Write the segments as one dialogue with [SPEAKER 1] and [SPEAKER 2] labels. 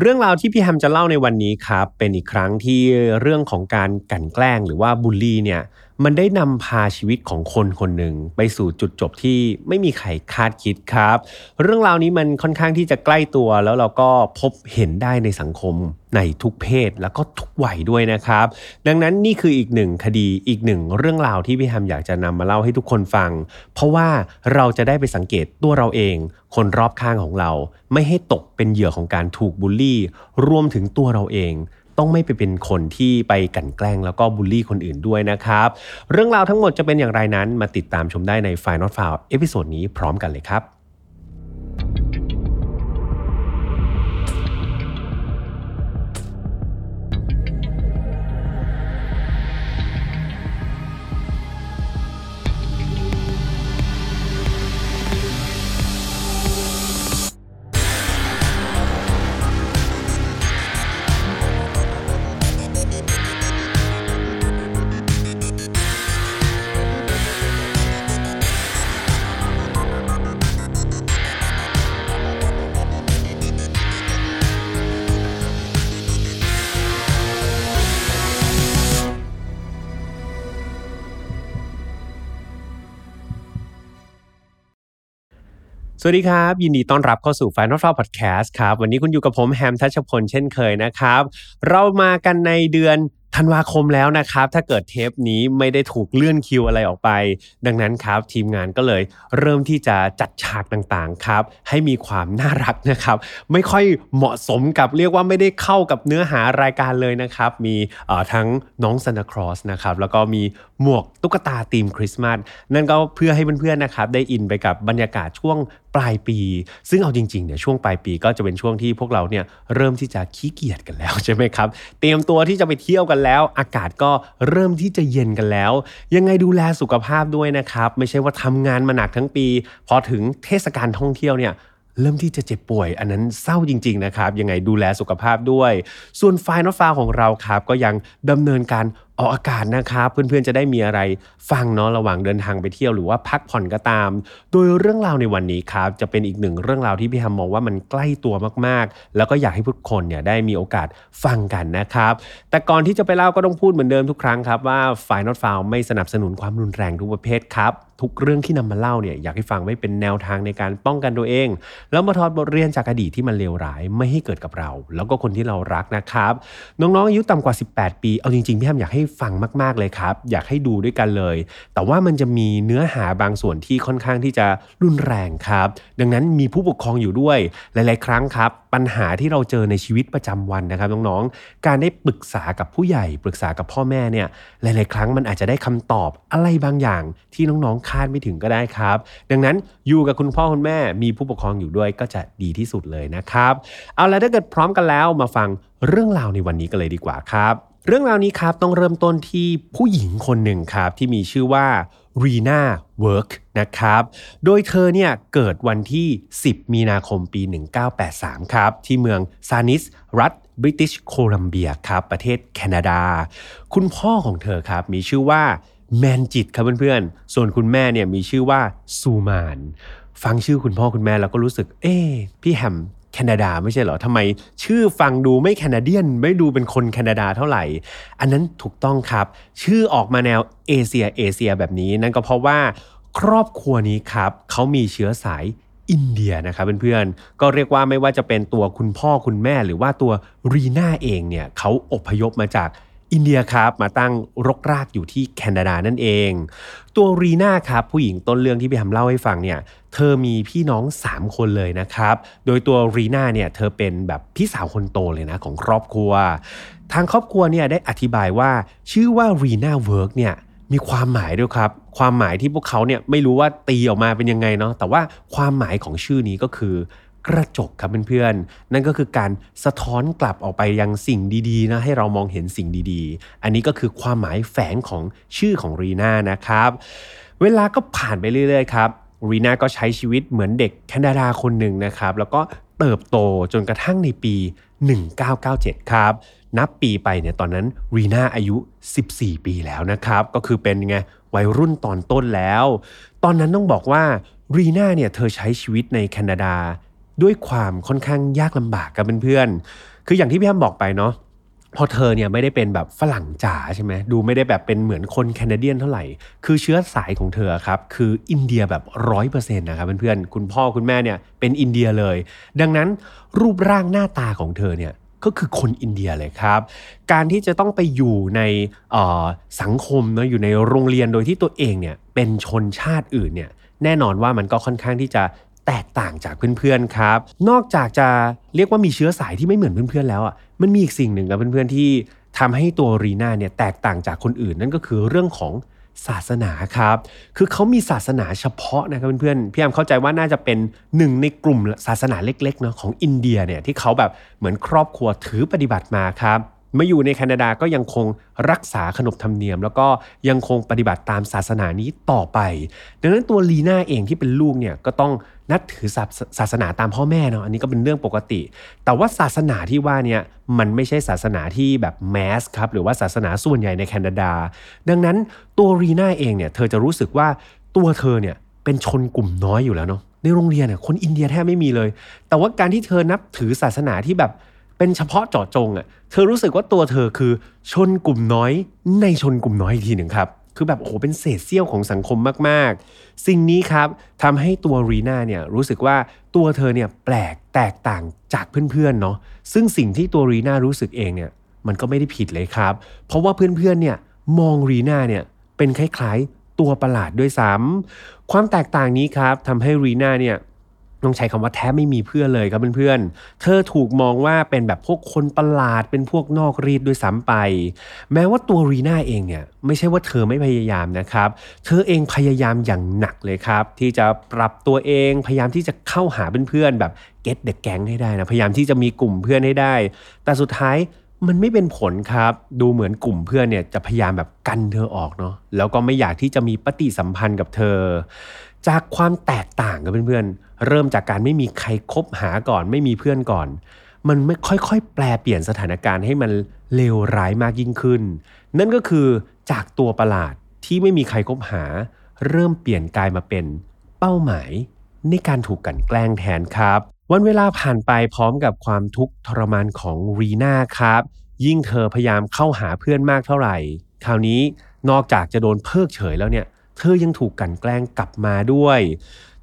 [SPEAKER 1] เรื่องราวที่พี่แฮมจะเล่าในวันนี้ครับเป็นอีกครั้งที่เรื่องของการกันแกล้งหรือว่าบูลลี่เนี่ย มันได้นำพาชีวิตของคนคนหนึ่งไปสู่จุดจบที่ไม่มีใครคาดคิดครับ เรื่องราวนี้มันค่อนข้างที่จะใกล้ตัวแล้วเราก็พบเห็นได้ในสังคมในทุกเพศแล้วก็ทุกวัยด้วยนะครับ ดังนั้นนี่คืออีกหนึ่งคดีอีกหนึ่งเรื่องราวที่พี่แฮมอยากจะนำมาเล่าให้ทุกคนฟัง เพราะว่าเราจะได้ไปสังเกตตัวเราเอง คนรอบข้างของเรา ไม่ให้ตกเป็นเหยื่อของการถูกบูลลี่ รวมถึงตัวเราเอง ต้องไม่ไปเป็นคนที่ไปกันแกล้งแล้วก็บูลลี่คนอื่นด้วยนะครับ เรื่องราวทั้งหมดจะเป็นอย่างไรนั้นมาติดตามชมได้ใน File Not Found episode นี้พร้อมกันเลยครับ สวัสดีครับ ยินดีต้อนรับเข้าสู่ Final f a r Podcast ครับ วันนี้คุณอยู่กับผมแฮมทัชพลเช่นเคยนะครับ เรามากันในเดือนธันวาคมแล้วนะครับ ถ้าเกิดเทปนี้ไม่ได้ถูกเลื่อนคิวอะไรออกไป ดังนั้นครับ ทีมงานก็เลยเริ่มที่จะจัดฉากต่างๆครับ ให้มีความน่ารักนะครับ ไม่ค่อยเหมาะสมกับเรียกว่าไม่ได้เข้ากับเนื้อหารายการเลยนะครับ มีทั้งน้องซานตาครอสนะครับ แล้วก็มีหมวกตุ๊กตาธีมคริสต์มาสนั่นก็เพื่อให้เพื่อนๆนะครับได้อินไปกับบรรยากาศช่วงปลายปี ซึ่งเอาจริงๆเนี่ยช่วงปลายปีก็จะเป็นช่วงที่พวกเราเนี่ยเริ่มที่จะขี้เกียจกันแล้วใช่ไหมครับ เตรียมตัวที่จะไปเที่ยวกันแล้ว อากาศก็เริ่มที่จะเย็นกันแล้ว ยังไงดูแลสุขภาพด้วยนะครับ ไม่ใช่ว่าทำงานมาหนักทั้งปี พอถึงเทศกาลท่องเที่ยวเนี่ยเริ่มที่จะเจ็บป่วย อันนั้นเศร้าจริง ๆ นะครับ ยังไงดูแลสุขภาพด้วย ส่วนไฟนอลฟาของเราครับ ก็ยังดำเนินการออกอากาศนะครับเพื่อนๆจะได้มีอะไรฟังเนาะระหว่างเดินทางไปเที่ยวหรือว่าพักผ่อนก็ตาม โดยเรื่องราวในวันนี้ครับจะเป็นอีกหนึ่งเรื่องราวที่พี่ฮัมมองว่ามันใกล้ตัวมากๆ แล้วก็อยากให้ทุกคนเนี่ยได้มีโอกาสฟังกันนะครับ แต่ก่อนที่จะไปเล่าก็ต้องพูดเหมือนเดิมทุกครั้งครับว่าฝ่ายนอตฟาวไม่สนับสนุนความรุนแรงทุกประเภทครับทุกเรื่องที่นำมาเล่าเนี่ยอยากให้ฟังไว้เป็นแนวทางในการป้องกันตัวเอง แล้วมาทอดบทเรียนจากอดีตที่มันเลวร้ายไม่ให้เกิดกับเรา แล้วก็คนที่เรารักนะครับน้องๆอายุต่ำกว่า 18 ปีเอาจริงๆพี่ฮัมอยากให้ฟังมากๆเลยครับ อยากให้ดูด้วยกันเลย แต่ว่ามันจะมีเนื้อหาบางส่วนที่ค่อนข้างที่จะรุนแรงครับ ดังนั้นมีผู้ปกครองอยู่ด้วยหลาย ๆ ครั้งครับ ปัญหาที่เราเจอในชีวิตประจำวันนะครับน้องๆการได้ปรึกษากับผู้ใหญ่ ปรึกษากับพ่อแม่เนี่ยหลาย ๆ ครั้งมันอาจจะได้คำตอบอะไรบางอย่างที่น้องๆคาดไม่ถึงก็ได้ครับ ดังนั้นอยู่กับคุณพ่อคุณแม่มีผู้ปกครองอยู่ด้วยก็จะดีที่สุดเลยนะครับ เอาละถ้าเกิดพร้อมกันแล้วมาฟังเรื่องราวในวันนี้กันเลยดีกว่าครับ เรื่องราวนี้ครับต้องเริ่มต้นที่ผู้หญิงคนหนึ่งครับที่มีชื่อว่ารีนาเวิร์กนะครับ โดยเธอเนี่ยเกิดวันที่ 10 มีนาคมปี 1983 ครับ ที่เมืองซานิส รัฐบริติชโคลัมเบียครับ ประเทศแคนาดา คุณพ่อของเธอครับมีชื่อว่าแมนจิตครับเพื่อนๆ ส่วนคุณแม่เนี่ยมีชื่อว่าซูมาน ฟังชื่อคุณพ่อคุณแม่แล้วก็รู้สึก เอ๊พี่แฮม แคนาดาไม่ใช่เหรอทำไมชื่อฟังดูไม่แคนาเดียน ไม่ดูเป็นคนแคนาดาเท่าไหร่ อันนั้นถูกต้องครับ ชื่อออกมาแนวเอเชียเอเชียแบบนี้นั่นก็เพราะว่าครอบครัวนี้ครับเขามีเชื้อสายอินเดียนะครับเพื่อนๆ ก็เรียกว่าไม่ว่าจะเป็นตัวคุณพ่อคุณแม่หรือว่าตัวรีน่าเองเนี่ยเขาอพยพมาจาก อินเดียครับมาตั้งรกรากอยู่ที่แคนาดานั่นเอง ตัวรีน่าครับผู้หญิงต้นเรื่องที่พี่ทำเล่าให้ฟังเนี่ยเธอมีพี่น้อง 3 คนเลยนะครับ โดยตัวรีน่าเนี่ยเธอเป็นแบบพี่สาวคนโตเลยนะของครอบครัว ทางครอบครัวเนี่ยได้อธิบายว่าชื่อว่ารีน่าเวิร์กเนี่ยมีความหมายด้วยครับ ความหมายที่พวกเขาเนี่ยไม่รู้ว่าตีออกมาเป็นยังไงเนาะแต่ว่าความหมายของชื่อนี้ก็คือ กระจกครับเพื่อนๆ นั่นก็คือการสะท้อนกลับออกไปยังสิ่งดีๆนะให้เรามองเห็นสิ่งดีๆ อันนี้ก็คือความหมายแฝงของชื่อของรีน่านะครับ เวลาก็ผ่านไปเรื่อยๆครับรีน่าก็ใช้ชีวิตเหมือนเด็กแคนาดาคนหนึ่งนะครับ แล้วก็เติบโตจนกระทั่งในปี 1997 ครับ นับปีไปเนี่ยตอนนั้นรีน่าอายุ 14 ปีแล้วนะครับ ก็คือเป็นไงวัยรุ่นตอนต้นแล้ว ตอนนั้นต้องบอกว่ารีน่าเนี่ยเธอใช้ชีวิตในแคนาดา ด้วยความค่อนข้างยากลำบากกับเพื่อนๆคืออย่างที่พี่แอมบอกไปเนาะพอเธอเนี่ยไม่ได้เป็นแบบฝรั่งจ๋าใช่ไหมดูไม่ได้แบบเป็นเหมือนคนแคนาเดียนเท่าไหร่ คือเชื้อสายของเธอครับ คืออินเดียแบบร้อยเปอร์เซ็นต์นะครับเพื่อนๆคุณพ่อคุณแม่เนี่ยเป็นอินเดียเลย ดังนั้นรูปร่างหน้าตาของเธอเนี่ยก็คือคนอินเดียเลยครับ การที่จะต้องไปอยู่ในสังคมเนาะอยู่ในโรงเรียนโดยที่ตัวเองเนี่ยเป็นชนชาติอื่นเนี่ยแน่นอนว่ามันก็ค่อนข้างที่จะ แตกต่างจากเพื่อนๆครับ นอกจากจะเรียกว่ามีเชื้อสายที่ไม่เหมือนเพื่อนๆแล้วอะมันมีอีกสิ่งหนึ่งครับเพื่อนๆที่ทำให้ตัวรีน่าเนี่ยแตกต่างจากคนอื่นนั่นก็คือเรื่องของศาสนาครับ คือเขามีศาสนาเฉพาะนะครับเพื่อนๆ พี่แอมเข้าใจว่าน่าจะเป็นหนึ่งในกลุ่มศาสนาเล็กๆเนาะของอินเดียเนี่ยที่เขาแบบเหมือนครอบครัวถือปฏิบัติมาครับ มาอยู่ในแคนาดาก็ยังคงรักษาขนบธรรมเนียม แล้วก็ยังคงปฏิบัติตามศาสนานี้ต่อไป ดังนั้นตัวลีน่าเองที่เป็นลูกเนี่ยก็ต้องนับถือศาสนาตามพ่อแม่เนาะอันนี้ก็เป็นเรื่องปกติ แต่ว่าศาสนาที่ว่าเนี่ยมันไม่ใช่ศาสนาที่แบบแมสครับหรือว่าศาสนาส่วนใหญ่ในแคนาดา ดังนั้นตัวรีน่าเองเนี่ยเธอจะรู้สึกว่าตัวเธอเนี่ยเป็นชนกลุ่มน้อยอยู่แล้วเนาะในโรงเรียนเนี่ยคนอินเดียแทบไม่มีเลย แต่ว่าการที่เธอนับถือศาสนาที่แบบ เป็นเฉพาะเจาะจงอะ่ะเธอรู้สึกว่าตัวเธอคือชนกลุ่มน้อยในชนกลุ่มน้อยอีกทีหนึ่งครับคือแบบโอ้โหเป็นเศษเสี้ยวของสังคมมาก ๆ สิ่งนี้ครับทำให้ตัวรีน่าเนี่ยรู้สึกว่าตัวเธอเนี่ยแปลกแตกต่างจากเพื่อน ๆ เนาะซึ่งสิ่งที่ตัวรีน่ารู้สึกเองเนี่ยมันก็ไม่ได้ผิดเลยครับ เพราะว่าเพื่อน ๆ เนี่ยมองรีน่าเนี่ยเป็นคล้าย ๆ ตัวประหลาดด้วยซ้ำความแตกต่างนี้ครับทำให้รีน่าเนี่ย ต้องใช้คำว่าแทบไม่มีเพื่อนเลยครับเพื่อนๆ เธอถูกมองว่าเป็นแบบพวกคนประหลาดเป็นพวกนอกรีดด้วยซ้ำไป แม้ว่าตัวรีน่าเองเนี่ยไม่ใช่ว่าเธอไม่พยายามนะครับ เธอเองพยายามอย่างหนักเลยครับ ที่จะปรับตัวเองพยายามที่จะเข้าหาเพื่อนๆแบบเก็ตเด็กแก๊งให้ได้นะพยายามที่จะมีกลุ่มเพื่อนให้ได้ แต่สุดท้ายมันไม่เป็นผลครับ ดูเหมือนกลุ่มเพื่อนเนี่ยจะพยายามแบบกันเธอออกเนาะแล้วก็ไม่อยากที่จะมีปฏิสัมพันธ์กับเธอ จากความแตกต่างกับเพื่อนๆ เริ่มจากการไม่มีใครคบหาก่อน ไม่มีเพื่อนก่อน มันไม่ค่อยๆ แปลเปลี่ยนสถานการณ์ให้มันเลวร้ายมากยิ่งขึ้น นั่นก็คือจากตัวประหลาดที่ไม่มีใครคบหา เริ่มเปลี่ยนกลายมาเป็นเป้าหมายในการถูกกันแกล้งแทนครับ วันเวลาผ่านไปพร้อมกับความทุกข์ทรมานของรีน่าครับ ยิ่งเธอพยายามเข้าหาเพื่อนมากเท่าไหร่ คราวนี้นอกจากจะโดนเพิกเฉยแล้วเนี่ย เธอยังถูกกันแกล้งกลับมาด้วย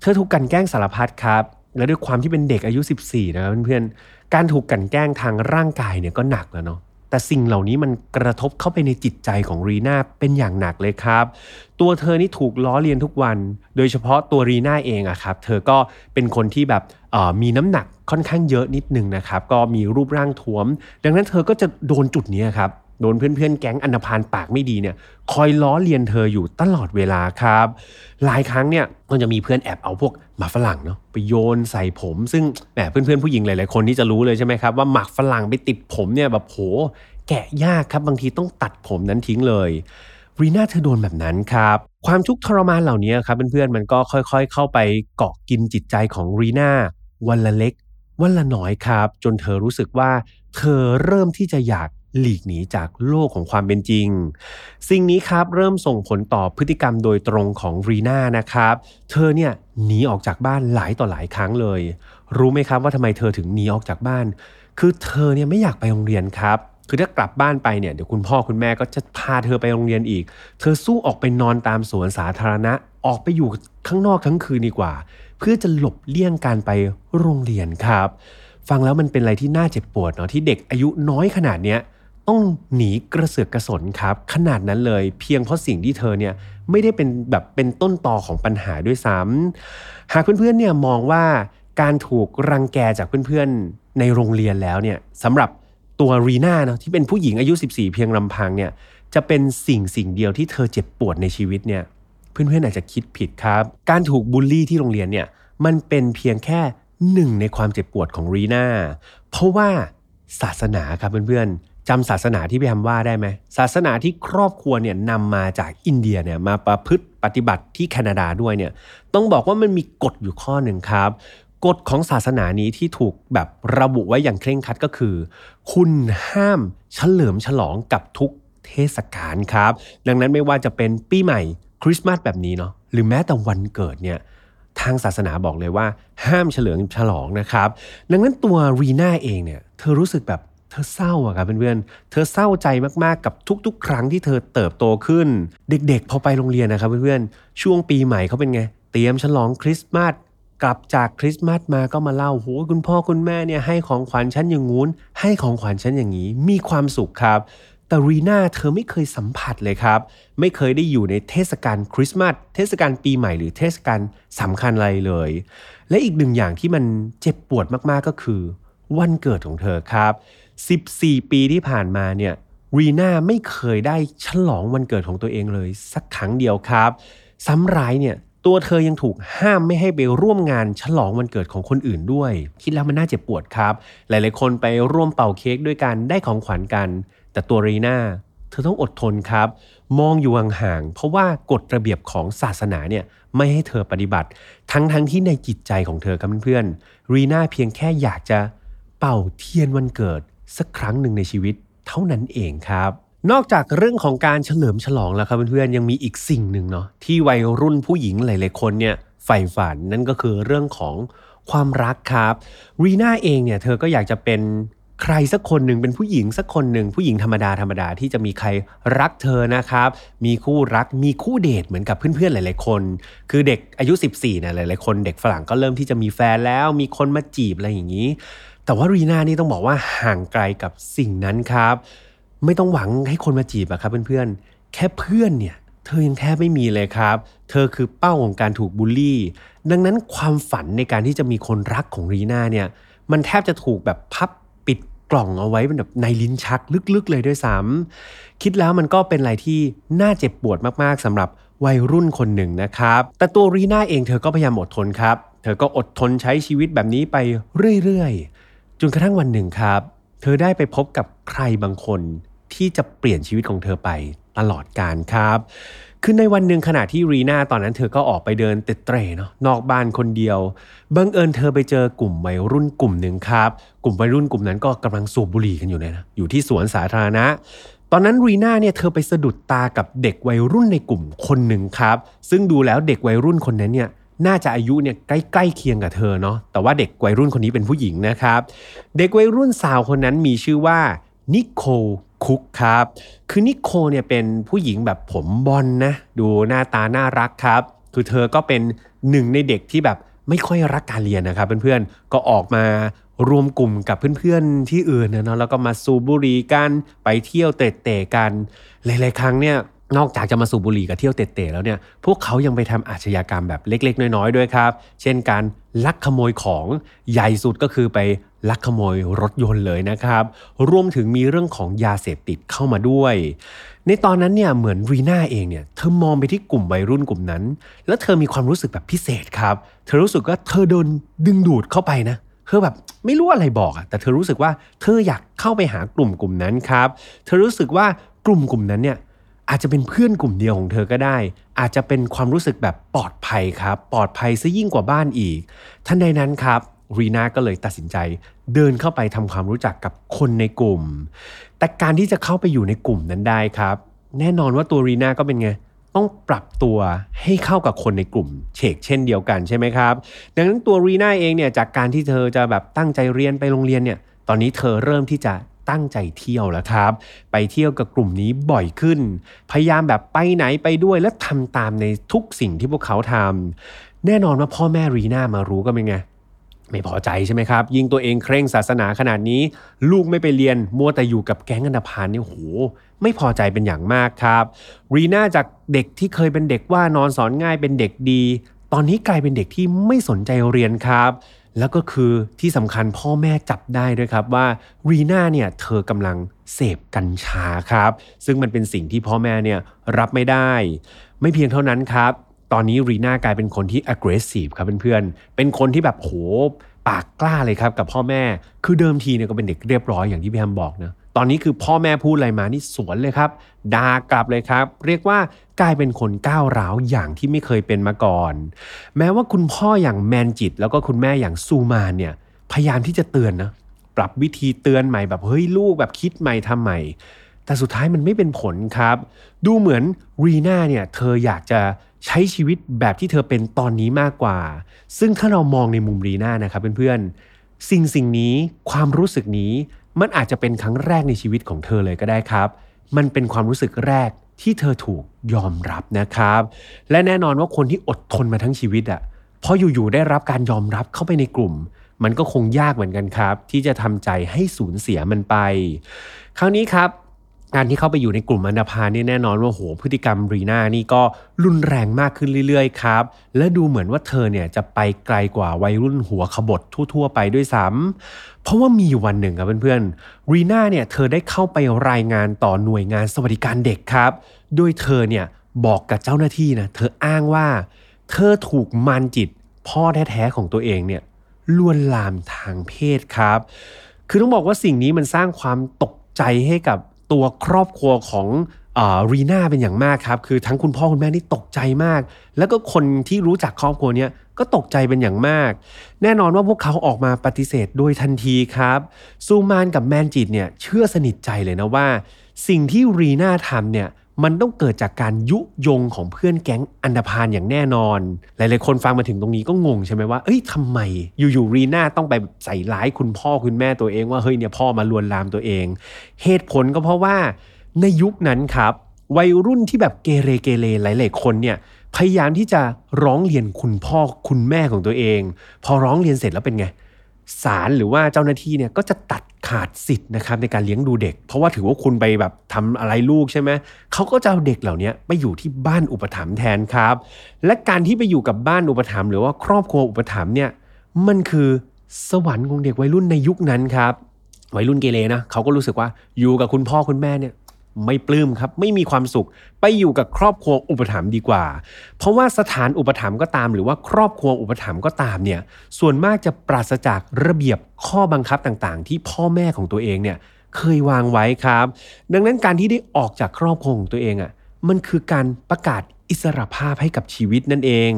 [SPEAKER 1] เธอถูกกันแกล้งสารพัดครับ และด้วยความที่เป็นเด็กอายุ 14 นะเพื่อนๆ การถูกกันแกล้งทางร่างกายเนี่ยก็หนักแล้วเนาะแต่สิ่งเหล่านี้มันกระทบเข้าไปในจิตใจของรีนาเป็นอย่างหนักเลยครับ ตัวเธอนี่ถูกล้อเลียนทุกวัน โดยเฉพาะตัวรีนาเองอะครับ เธอก็เป็นคนที่แบบมีน้ำหนักค่อนข้างเยอะนิดนึงนะครับ ก็มีรูปร่างท้วม ดังนั้นเธอก็จะโดนจุดนี้ครับ โดนเพื่อนๆ แก๊งอันพานปากไม่ดีเนี่ยคอยล้อเลียนเธออยู่ตลอดเวลาครับ หลายครั้งเนี่ยก็จะมีเพื่อนแอบเอาพวกหมากฝรั่งเนาะไปโยนใส่ผม ซึ่งแหมเพื่อนๆผู้หญิงหลายๆคนที่จะรู้เลยใช่ไหมครับว่าหมากฝรั่งไปติดผมเนี่ยแบบโหแกะยากครับบางทีต้องตัดผมนั้นทิ้งเลยรีน่าเธอโดนแบบนั้นครับ ความทุกข์ทรมานเหล่านี้ครับเพื่อนๆมันก็ค่อยๆ เข้าไปเกาะกินจิตใจของรีน่าวันละเล็กวันละน้อยครับ จนเธอรู้สึกว่าเธอเริ่มที่จะอยาก หลีกหนีจากโลกของความเป็นจริง สิ่งนี้ครับเริ่มส่งผลต่อพฤติกรรมโดยตรงของรีน่านะครับ เธอเนี่ยหนีออกจากบ้านหลายต่อหลายครั้งเลย รู้ไหมครับว่าทำไมเธอถึงหนีออกจากบ้าน คือเธอเนี่ยไม่อยากไปโรงเรียนครับคือถ้ากลับบ้านไปเนี่ยเดี๋ยวคุณพ่อคุณแม่ก็จะพาเธอไปโรงเรียนอีก เธอสู้ออกไปนอนตามสวนสาธารณะ ออกไปอยู่ข้างนอกทั้งคืนดีกว่า เพื่อจะหลบเลี่ยงการไปโรงเรียนครับ ฟังแล้วมันเป็นอะไรที่น่าเจ็บปวดเนาะที่เด็กอายุน้อยขนาดเนี้ย ต้องหนีกระเสือกกระสนครับ ขนาดนั้นเลย เพียงเพราะสิ่งที่เธอเนี่ยไม่ได้เป็นแบบเป็นต้นตอของปัญหาด้วยซ้ำหากเพื่อนๆเนี่ยมองว่าการถูกรังแกจากเพื่อนๆในโรงเรียนแล้วเนี่ยสำหรับตัวรีน่าเนาะที่เป็นผู้หญิงอายุ 14 เพียงลำพังเนี่ยจะเป็นสิ่งสิ่งเดียวที่เธอเจ็บปวดในชีวิตเนี่ยเพื่อนๆอาจจะคิดผิดครับ การถูกบูลลี่ที่โรงเรียนเนี่ยมันเป็นเพียงแค่หนึ่งในความเจ็บปวดของรีน่าเพราะว่าศาสนาครับเพื่อนๆ จำศาสนาที่พี่ทำว่าได้ไหมศาสนาที่ครอบครัวเนี่ยนำมาจากอินเดียเนี่ยมาประพฤติปฏิบัติที่แคนาดาด้วยเนี่ยต้องบอกว่ามันมีกฎอยู่ข้อหนึ่งครับ กฎของศาสนานี้ที่ถูกแบบระบุไว้อย่างเคร่งครัดก็คือ คุณห้ามเฉลิมฉลองกับทุกเทศกาลครับ ดังนั้นไม่ว่าจะเป็นปีใหม่คริสต์มาสแบบนี้เนาะหรือแม้แต่วันเกิดเนี่ยทางศาสนาบอกเลยว่าห้ามเฉลิมฉลองนะครับ ดังนั้นตัวรีน่าเองเนี่ยเธอรู้สึกแบบ เธอเศร้าอะครับเพื่อนๆ เธอเศร้าใจมากๆกับทุกๆ ครั้งที่เธอเติบโตขึ้น เด็กๆ พอไปโรงเรียนนะครับเพื่อนๆ ช่วงปีใหม่เขาเป็นไง เตรียมฉลองคริสต์มาสกลับจากคริสต์มาสมาก็มาเล่าโหคุณพ่อคุณแม่เนี่ยให้ของขวัญฉันอย่างงู้น ให้ของขวัญฉันอย่างนี้ มีความสุขครับ แต่รีน่าเธอไม่เคยสัมผัสเลยครับ ไม่เคยได้อยู่ในเทศกาลคริสต์มาสเทศกาลปีใหม่หรือเทศกาลสำคัญอะไรเลย และอีกหนึ่งอย่างที่มันเจ็บปวดมากๆก็คือ วันเกิดของเธอครับ 14 ปีที่ผ่านมาเนี่ยรีน่าไม่เคยได้ฉลองวันเกิดของตัวเองเลย สักครั้งเดียวครับซ้ำร้ายเนี่ยตัวเธอยังถูกห้ามไม่ให้ไปร่วมงานฉลองวันเกิดของคนอื่นด้วย คิดแล้วมันน่าเจ็บปวดครับ หลายๆคนไปร่วมเป่าเค้กด้วยกันได้ของขวัญกัน แต่ตัวรีน่าเธอต้องอดทนครับ มองอยู่ห่างๆเพราะว่ากฎระเบียบของศาสนาเนี่ยไม่ให้เธอปฏิบัติ ทั้งๆทที่ในจิตใจของเธอครับเพื่อนๆรีน่าเพียงแค่อยากจะ เป่าเทียนวันเกิดสักครั้งหนึ่งในชีวิตเท่านั้นเองครับ นอกจากเรื่องของการเฉลิมฉลองแล้วครับเพื่อนๆยังมีอีกสิ่งหนึ่งเนาะที่วัยรุ่นผู้หญิงหลายๆคนเนี่ยใฝ่ฝันนั่นก็คือเรื่องของความรักครับรีน่าเองเนี่ยเธอก็อยากจะเป็นใครสักคนหนึ่งเป็นผู้หญิงสักคนหนึ่งผู้หญิงธรรมดาธรรมดาที่จะมีใครรักเธอนะครับ มีคู่รักมีคู่เดทเหมือนกับเพื่อนๆหลาย ๆ คน คือเด็กอายุ 14เนี่ยหลายๆคน เด็กฝรั่งก็เริ่มที่จะมีแฟนแล้ว มีคนมาจีบอะไรอย่างนี้ แต่ว่ารีน่านี่ต้องบอกว่าห่างไกลกับสิ่งนั้นครับ ไม่ต้องหวังให้คนมาจีบอะครับเพื่อนๆ แค่เพื่อนเนี่ยเธอยังแทบไม่มีเลยครับ เธอคือเป้าของการถูกบูลลี่ ดังนั้นความฝันในการที่จะมีคนรักของรีน่าเนี่ย มันแทบจะถูกแบบพับปิดกล่องเอาไว้เป็นแบบในลิ้นชักลึกๆ เลยด้วยซ้ำคิดแล้วมันก็เป็นอะไรที่น่าเจ็บปวดมากๆสำหรับวัยรุ่นคนหนึ่งนะครับ แต่ตัวรีน่าเองเธอก็พยายามอดทนครับ เธอก็อดทนใช้ชีวิตแบบนี้ไปเรื่อยๆ จนกระทั่งวันหนึ่งครับ เธอได้ไปพบกับใครบางคนที่จะเปลี่ยนชีวิตของเธอไปตลอดการครับ คือในวันหนึ่งขณะที่รีน่าตอนนั้นเธอก็ออกไปเดินเตะเตร่เนาะนอกบ้านคนเดียว บังเอิญเธอไปเจอกลุ่มวัยรุ่นกลุ่มหนึ่งครับ กลุ่มวัยรุ่นกลุ่มนั้นก็กำลังสูบบุหรี่กันอยู่เลยนะ อยู่ที่สวนสาธารณะ ตอนนั้นรีน่าเนี่ยเธอไปสะดุดตากับเด็กวัยรุ่นในกลุ่มคนหนึ่งครับ ซึ่งดูแล้วเด็กวัยรุ่นคนนั้นเนี่ย น่าจะอายุเนี่ยใกล้ๆเคียงกับเธอเนาะแต่ว่าเด็กวัยรุ่นคนนี้เป็นผู้หญิงนะครับ เด็กวัยรุ่นสาวคนนั้นมีชื่อว่านิโคลคุกครับ คือนิโคเนี่ยเป็นผู้หญิงแบบผมบอลนะ ดูหน้าตาน่ารักครับ คือเธอก็เป็นหนึ่งในเด็กที่แบบไม่ค่อยรักการเรียนนะครับเพื่อนๆ ก็ออกมารวมกลุ่มกับเพื่อนๆที่อื่นนะเนาะแล้วก็มาสูบบุหรี่กันไปเที่ยวเตะๆกัน หลายๆครั้งเนี่ย นอกจากจะมาสูบบุหรี่กับเที่ยวเตะๆแล้วเนี่ย พวกเขายังไปทำอาชญากรรมแบบเล็ก ๆ น้อย ๆ ด้วยครับ เช่นการลักขโมยของใหญ่สุดก็คือไปลักขโมยรถยนต์เลยนะครับ รวมถึงมีเรื่องของยาเสพติดเข้ามาด้วย ในตอนนั้นเนี่ยเหมือนรีน่าเองเนี่ยเธอมองไปที่กลุ่มวัยรุ่นกลุ่มนั้น แล้วเธอมีความรู้สึกแบบพิเศษครับ เธอรู้สึกว่าเธอโดนดึงดูดเข้าไปนะเธอแบบไม่รู้อะไรบอกอะแต่เธอรู้สึกว่าเธออยากเข้าไปหากลุ่มกลุ่มนั้นครับ เธอรู้สึกว่ากลุ่มกลุ่มนั้นเนี่ย อาจจะเป็นเพื่อนกลุ่มเดียวของเธอก็ได้ อาจจะเป็นความรู้สึกแบบปลอดภัยครับ ปลอดภัยซะยิ่งกว่าบ้านอีก ท่านใดนั้นครับรีนาก็เลยตัดสินใจเดินเข้าไปทำความรู้จักกับคนในกลุ่ม แต่การที่จะเข้าไปอยู่ในกลุ่มนั้นได้ครับ แน่นอนว่าตัวรีนาก็เป็นไงต้องปรับตัวให้เข้ากับคนในกลุ่มเชกเช่นเดียวกันใช่ไหมครับ ดังนั้นตัวรีน่าเองเนี่ยจากการที่เธอจะแบบตั้งใจเรียนไปโรงเรียนเนี่ย ตอนนี้เธอเริ่มที่จะ ตั้งใจเที่ยวแล้วครับ ไปเที่ยวกับกลุ่มนี้บ่อยขึ้น พยายามแบบไปไหนไปด้วยและทำตามในทุกสิ่งที่พวกเขาทำแน่นอนว่าพ่อแม่รีน่ามารู้ก็เป็นไงไม่พอใจใช่ไหมครับ ยิ่งตัวเองเคร่งศาสนาขนาดนี้ ลูกไม่ไปเรียนมัวแต่อยู่กับแก๊งอันดพานเนี่ยโหไม่พอใจเป็นอย่างมากครับรีน่าจากเด็กที่เคยเป็นเด็กว่านอนสอนง่ายเป็นเด็กดี ตอนนี้กลายเป็นเด็กที่ไม่สนใจเรียนครับ แล้วก็คือที่สำคัญพ่อแม่จับได้ด้วยครับว่ารีน่าเนี่ยเธอกำลังเสพกัญชาครับ ซึ่งมันเป็นสิ่งที่พ่อแม่เนี่ยรับไม่ได้ ไม่เพียงเท่านั้นครับ ตอนนี้รีน่ากลายเป็นคนที่ aggressive ครับเพื่อนๆ เป็นคนที่แบบโหปากกล้าเลยครับกับพ่อแม่ คือเดิมทีเนี่ยก็เป็นเด็กเรียบร้อยอย่างที่พี่แฮมบอกนะ ตอนนี้คือพ่อแม่พูดอะไรมานี่สวนเลยครับด่ากลับเลยครับ เรียกว่ากลายเป็นคนก้าวร้าวอย่างที่ไม่เคยเป็นมาก่อน แม้ว่าคุณพ่ออย่างแมนจิต แล้วก็คุณแม่อย่างซูมานเนี่ยพยายามที่จะเตือนนะปรับวิธีเตือนใหม่แบบเฮ้ยลูกแบบคิดใหม่ทำใหม่แต่สุดท้ายมันไม่เป็นผลครับ ดูเหมือนรีน่าเนี่ยเธออยากจะใช้ชีวิตแบบที่เธอเป็นตอนนี้มากกว่า ซึ่งถ้าเรามองในมุมรีน่านะครับเพื่อนๆ สิ่งสิ่งนี้ความรู้สึกนี้ มันอาจจะเป็นครั้งแรกในชีวิตของเธอเลยก็ได้ครับ มันเป็นความรู้สึกแรกที่เธอถูกยอมรับนะครับ และแน่นอนว่าคนที่อดทนมาทั้งชีวิตอะ่ะพออยู่ๆได้รับการยอมรับเข้าไปในกลุ่ม มันก็คงยากเหมือนกันครับ ที่จะทำใจให้สูญเสียมันไป คราวนี้ครับการที่เข้าไปอยู่ในกลุ่มอันดาพานี่แน่นอนว่าโหพฤติกรรมรีน่านี่ก็รุนแรงมากขึ้นเรื่อยๆครับ และดูเหมือนว่าเธอเนี่ยจะไปไกลกว่าวัยรุ่นหัวขบถทั่ว ๆ ไปด้วยซ้ำ เพราะว่ามีวันหนึ่งครับเพื่อนๆรีน่าเนี่ยเธอได้เข้าไปรายงานต่อหน่วยงานสวัสดิการเด็กครับ โดยเธอเนี่ยบอกกับเจ้าหน้าที่นะเธออ้างว่า เธอถูกมารจิต พ่อแท้ๆของตัวเองเนี่ยลวนลามทางเพศครับ คือต้องบอกว่าสิ่งนี้มันสร้างความตกใจให้กับตัวครอบครัวของรีน่าเป็นอย่างมากครับ คือทั้งคุณพ่อคุณแม่นี่ตกใจมาก แล้วก็คนที่รู้จักครอบครัวเนี้ก็ตกใจเป็นอย่างมาก แน่นอนว่าพวกเขาออกมาปฏิเสธโดยทันทีครับ ซูมานกับแมนจิตเนี่ยเชื่อสนิทใจเลยนะว่า สิ่งที่รีน่าทำเนี่ยมันต้องเกิดจากการยุยงของเพื่อนแก๊งอันดพานอย่างแน่นอน หลาย ๆ คนฟังมาถึงตรงนี้ก็งงใช่ไหมว่า เอ้ยทำไม อยู่ ๆ รีน่าต้องไปใส่ร้ายคุณพ่อคุณแม่ตัวเองว่า เฮ้ยเนี่ยพ่อมาลวนลามตัวเอง เหตุผลก็เพราะว่าในยุคนั้นครับ วัยรุ่นที่แบบเกเรเกเรหลาย ๆ คนเนี่ย พยายามที่จะร้องเรียนคุณพ่อคุณแม่ของตัวเอง พอร้องเรียนเสร็จแล้วเป็นไงศาลหรือว่าเจ้าหน้าที่เนี่ยก็จะตัดขาดสิทธิ์นะครับในการเลี้ยงดูเด็ก เพราะว่าถือว่าคุณไปแบบทำอะไรลูกใช่ไหมเขาก็จะเอาเด็กเหล่านี้ไปอยู่ที่บ้านอุปถัมภ์แทนครับ และการที่ไปอยู่กับบ้านอุปถัมภ์หรือว่าครอบครัวอุปถัมภ์เนี่ยมันคือสวรรค์ของเด็กวัยรุ่นในยุคนั้นครับวัยรุ่นเกเรนะเขาก็รู้สึกว่าอยู่กับคุณพ่อคุณแม่เนี่ย ไม่ปลื้มครับ ไม่มีความสุขไปอยู่กับครอบครัวอุปถัมภ์ดีกว่า เพราะว่าสถานอุปถัมภ์ก็ตาม หรือว่าครอบครัวอุปถัมภ์ก็ตามเนี่ยส่วนมากจะปราศจากระเบียบข้อบังคับต่างๆ ที่พ่อแม่ของตัวเองเนี่ยเคยวางไว้ครับ ดังนั้นการที่ได้ออกจากครอบครัวของตัวเองอะ่ะมันคือการประกาศ อิสระภาพให้กับชีวิตนั่นเอง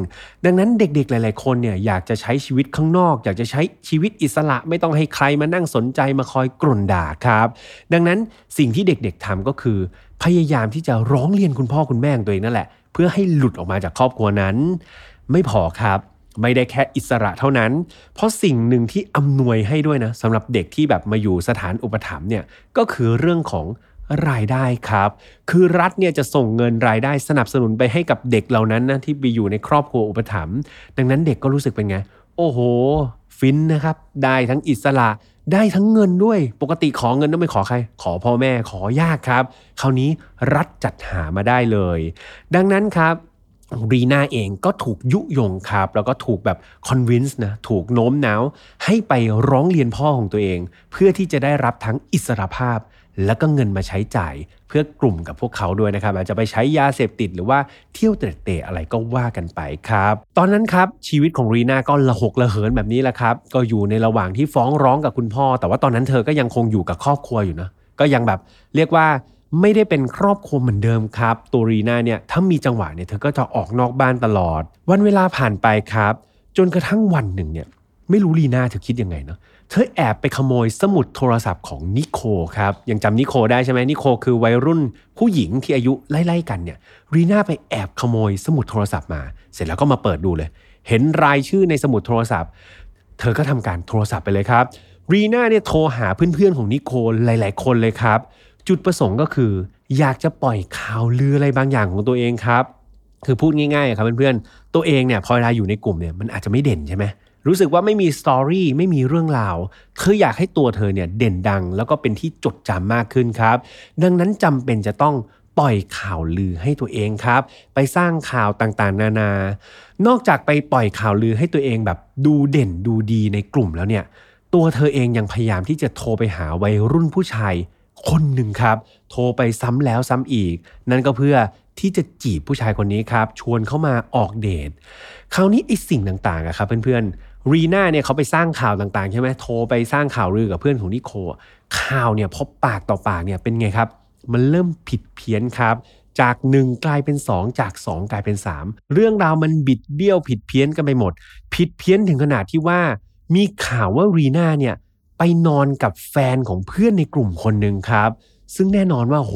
[SPEAKER 1] ดังนั้นเด็กๆหลาย ๆ คนเนี่ยอยากจะใช้ชีวิตข้างนอก อยากจะใช้ชีวิตอิสระไม่ต้องให้ใครมานั่งสนใจมาคอยกลุ่นด่าครับ ดังนั้นสิ่งที่เด็กๆทำก็คือ พยายามที่จะร้องเรียนคุณพ่อคุณแม่ของตัวเองนั่นแหละ เพื่อให้หลุดออกมาจากครอบครัวนั้น ไม่พอครับไม่ได้แค่อิสระเท่านั้น เพราะสิ่งหนึ่งที่อำนวยให้ด้วยนะสำหรับเด็กที่แบบมาอยู่สถานอุปถัมภ์เนี่ยก็คือเรื่องของ รายได้ครับ คือรัฐเนี่ยจะส่งเงินรายได้สนับสนุนไปให้กับเด็กเหล่านั้นนะที่ไปอยู่ในครอบครัวอุปถัมภ์ดังนั้นเด็กก็รู้สึกเป็นไง โอ้โห ฟินนะครับ ได้ทั้งอิสระได้ทั้งเงินด้วย ปกติขอเงินต้องไม่ขอใคร ขอพ่อแม่ขอยากครับ คราวนี้รัฐจัดหามาได้เลย ดังนั้นครับรีนาเองก็ถูกยุยงครับ แล้วก็ถูกแบบคอนวินส์นะถูกโน้มน้าว ให้ไปร้องเรียนพ่อของตัวเอง เพื่อที่จะได้รับทั้งอิสรภาพ แล้วก็เงินมาใช้จ่ายเพื่อกลุ่มกับพวกเขาด้วยนะครับอาจจะไปใช้ยาเสพติดหรือว่าเที่ยวเตะอะไรก็ว่ากันไปครับ ตอนนั้นครับชีวิตของรีนาก็ละหกละเหินแบบนี้แหละครับ ก็อยู่ในระหว่างที่ฟ้องร้องกับคุณพ่อ แต่ว่าตอนนั้นเธอก็ยังคงอยู่กับครอบครัวอยู่นะก็ยังแบบเรียกว่าไม่ได้เป็นครอบครัวเหมือนเดิมครับตัวรีน่าเนี่ยถ้ามีจังหวะเนี่ยเธอก็จะออกนอกบ้านตลอด วันเวลาผ่านไปครับ จนกระทั่งวันหนึ่งเนี่ยไม่รู้รีน่าเธอคิดยังไงเนาะ เธอแอบไปขโมยสมุดโทรศัพท์ของนิโคครับยังจำนิโคได้ใช่ไหมนิโคคือวัยรุ่นผู้หญิงที่อายุไล่ๆกันเนี่ยรีน่าไปแอบขโมยสมุดโทรศัพท์มา เสร็จแล้วก็มาเปิดดูเลย เห็นรายชื่อในสมุดโทรศัพท์ เธอก็ทำการโทรศัพท์ไปเลยครับรีน่าเนี่ยโทรหาเพื่อนๆของนิโคหลายๆ คนเลยครับ จุดประสงค์ก็คือ อยากจะปล่อยข่าวลืออะไรบางอย่างของตัวเองครับคือพูดง่ายๆครับเพื่อนๆตัวเองเนี่ยพอเวลาอยู่ในกลุ่มเนี่ยมันอาจจะไม่เด่นใช่ไหม รู้สึกว่าไม่มีสตอรี่ไม่มีเรื่องราวเธออยากให้ตัวเธอเนี่ยเด่นดัง แล้วก็เป็นที่จดจำมากขึ้นครับ ดังนั้นจำเป็นจะต้องปล่อยข่าวลือให้ตัวเองครับ ไปสร้างข่าวต่างๆ นานา นอกจากไปปล่อยข่าวลือให้ตัวเองแบบดูเด่นดูดีในกลุ่มแล้วเนี่ย ตัวเธอเองยังพยายามที่จะโทรไปหาวัยรุ่นผู้ชายคนหนึ่งครับ โทรไปซ้ำแล้วซ้ำอีก นั่นก็เพื่อที่จะจีบผู้ชายคนนี้ครับ ชวนเข้ามาออกเดท คราวนี้ไอ้สิ่งต่างๆอะครับเพื่อนๆ รีน่าเนี่ยเขาไปสร้างข่าวต่างๆใช่ไหมโทรไปสร้างข่าวลือกับเพื่อนของนิโคข่าวเนี่ยพบปากต่อปากเนี่ยเป็นไงครับ มันเริ่มผิดเพี้ยนครับ จาก 1 กลายเป็น 2 จาก 2 กลายเป็น 3 เรื่องราวมันบิดเบี้ยวผิดเพี้ยนกันไปหมด ผิดเพี้ยนถึงขนาดที่ว่า มีข่าวว่ารีน่าเนี่ยไปนอนกับแฟนของเพื่อนในกลุ่มคนหนึ่งครับ ซึ่งแน่นอนว่าโห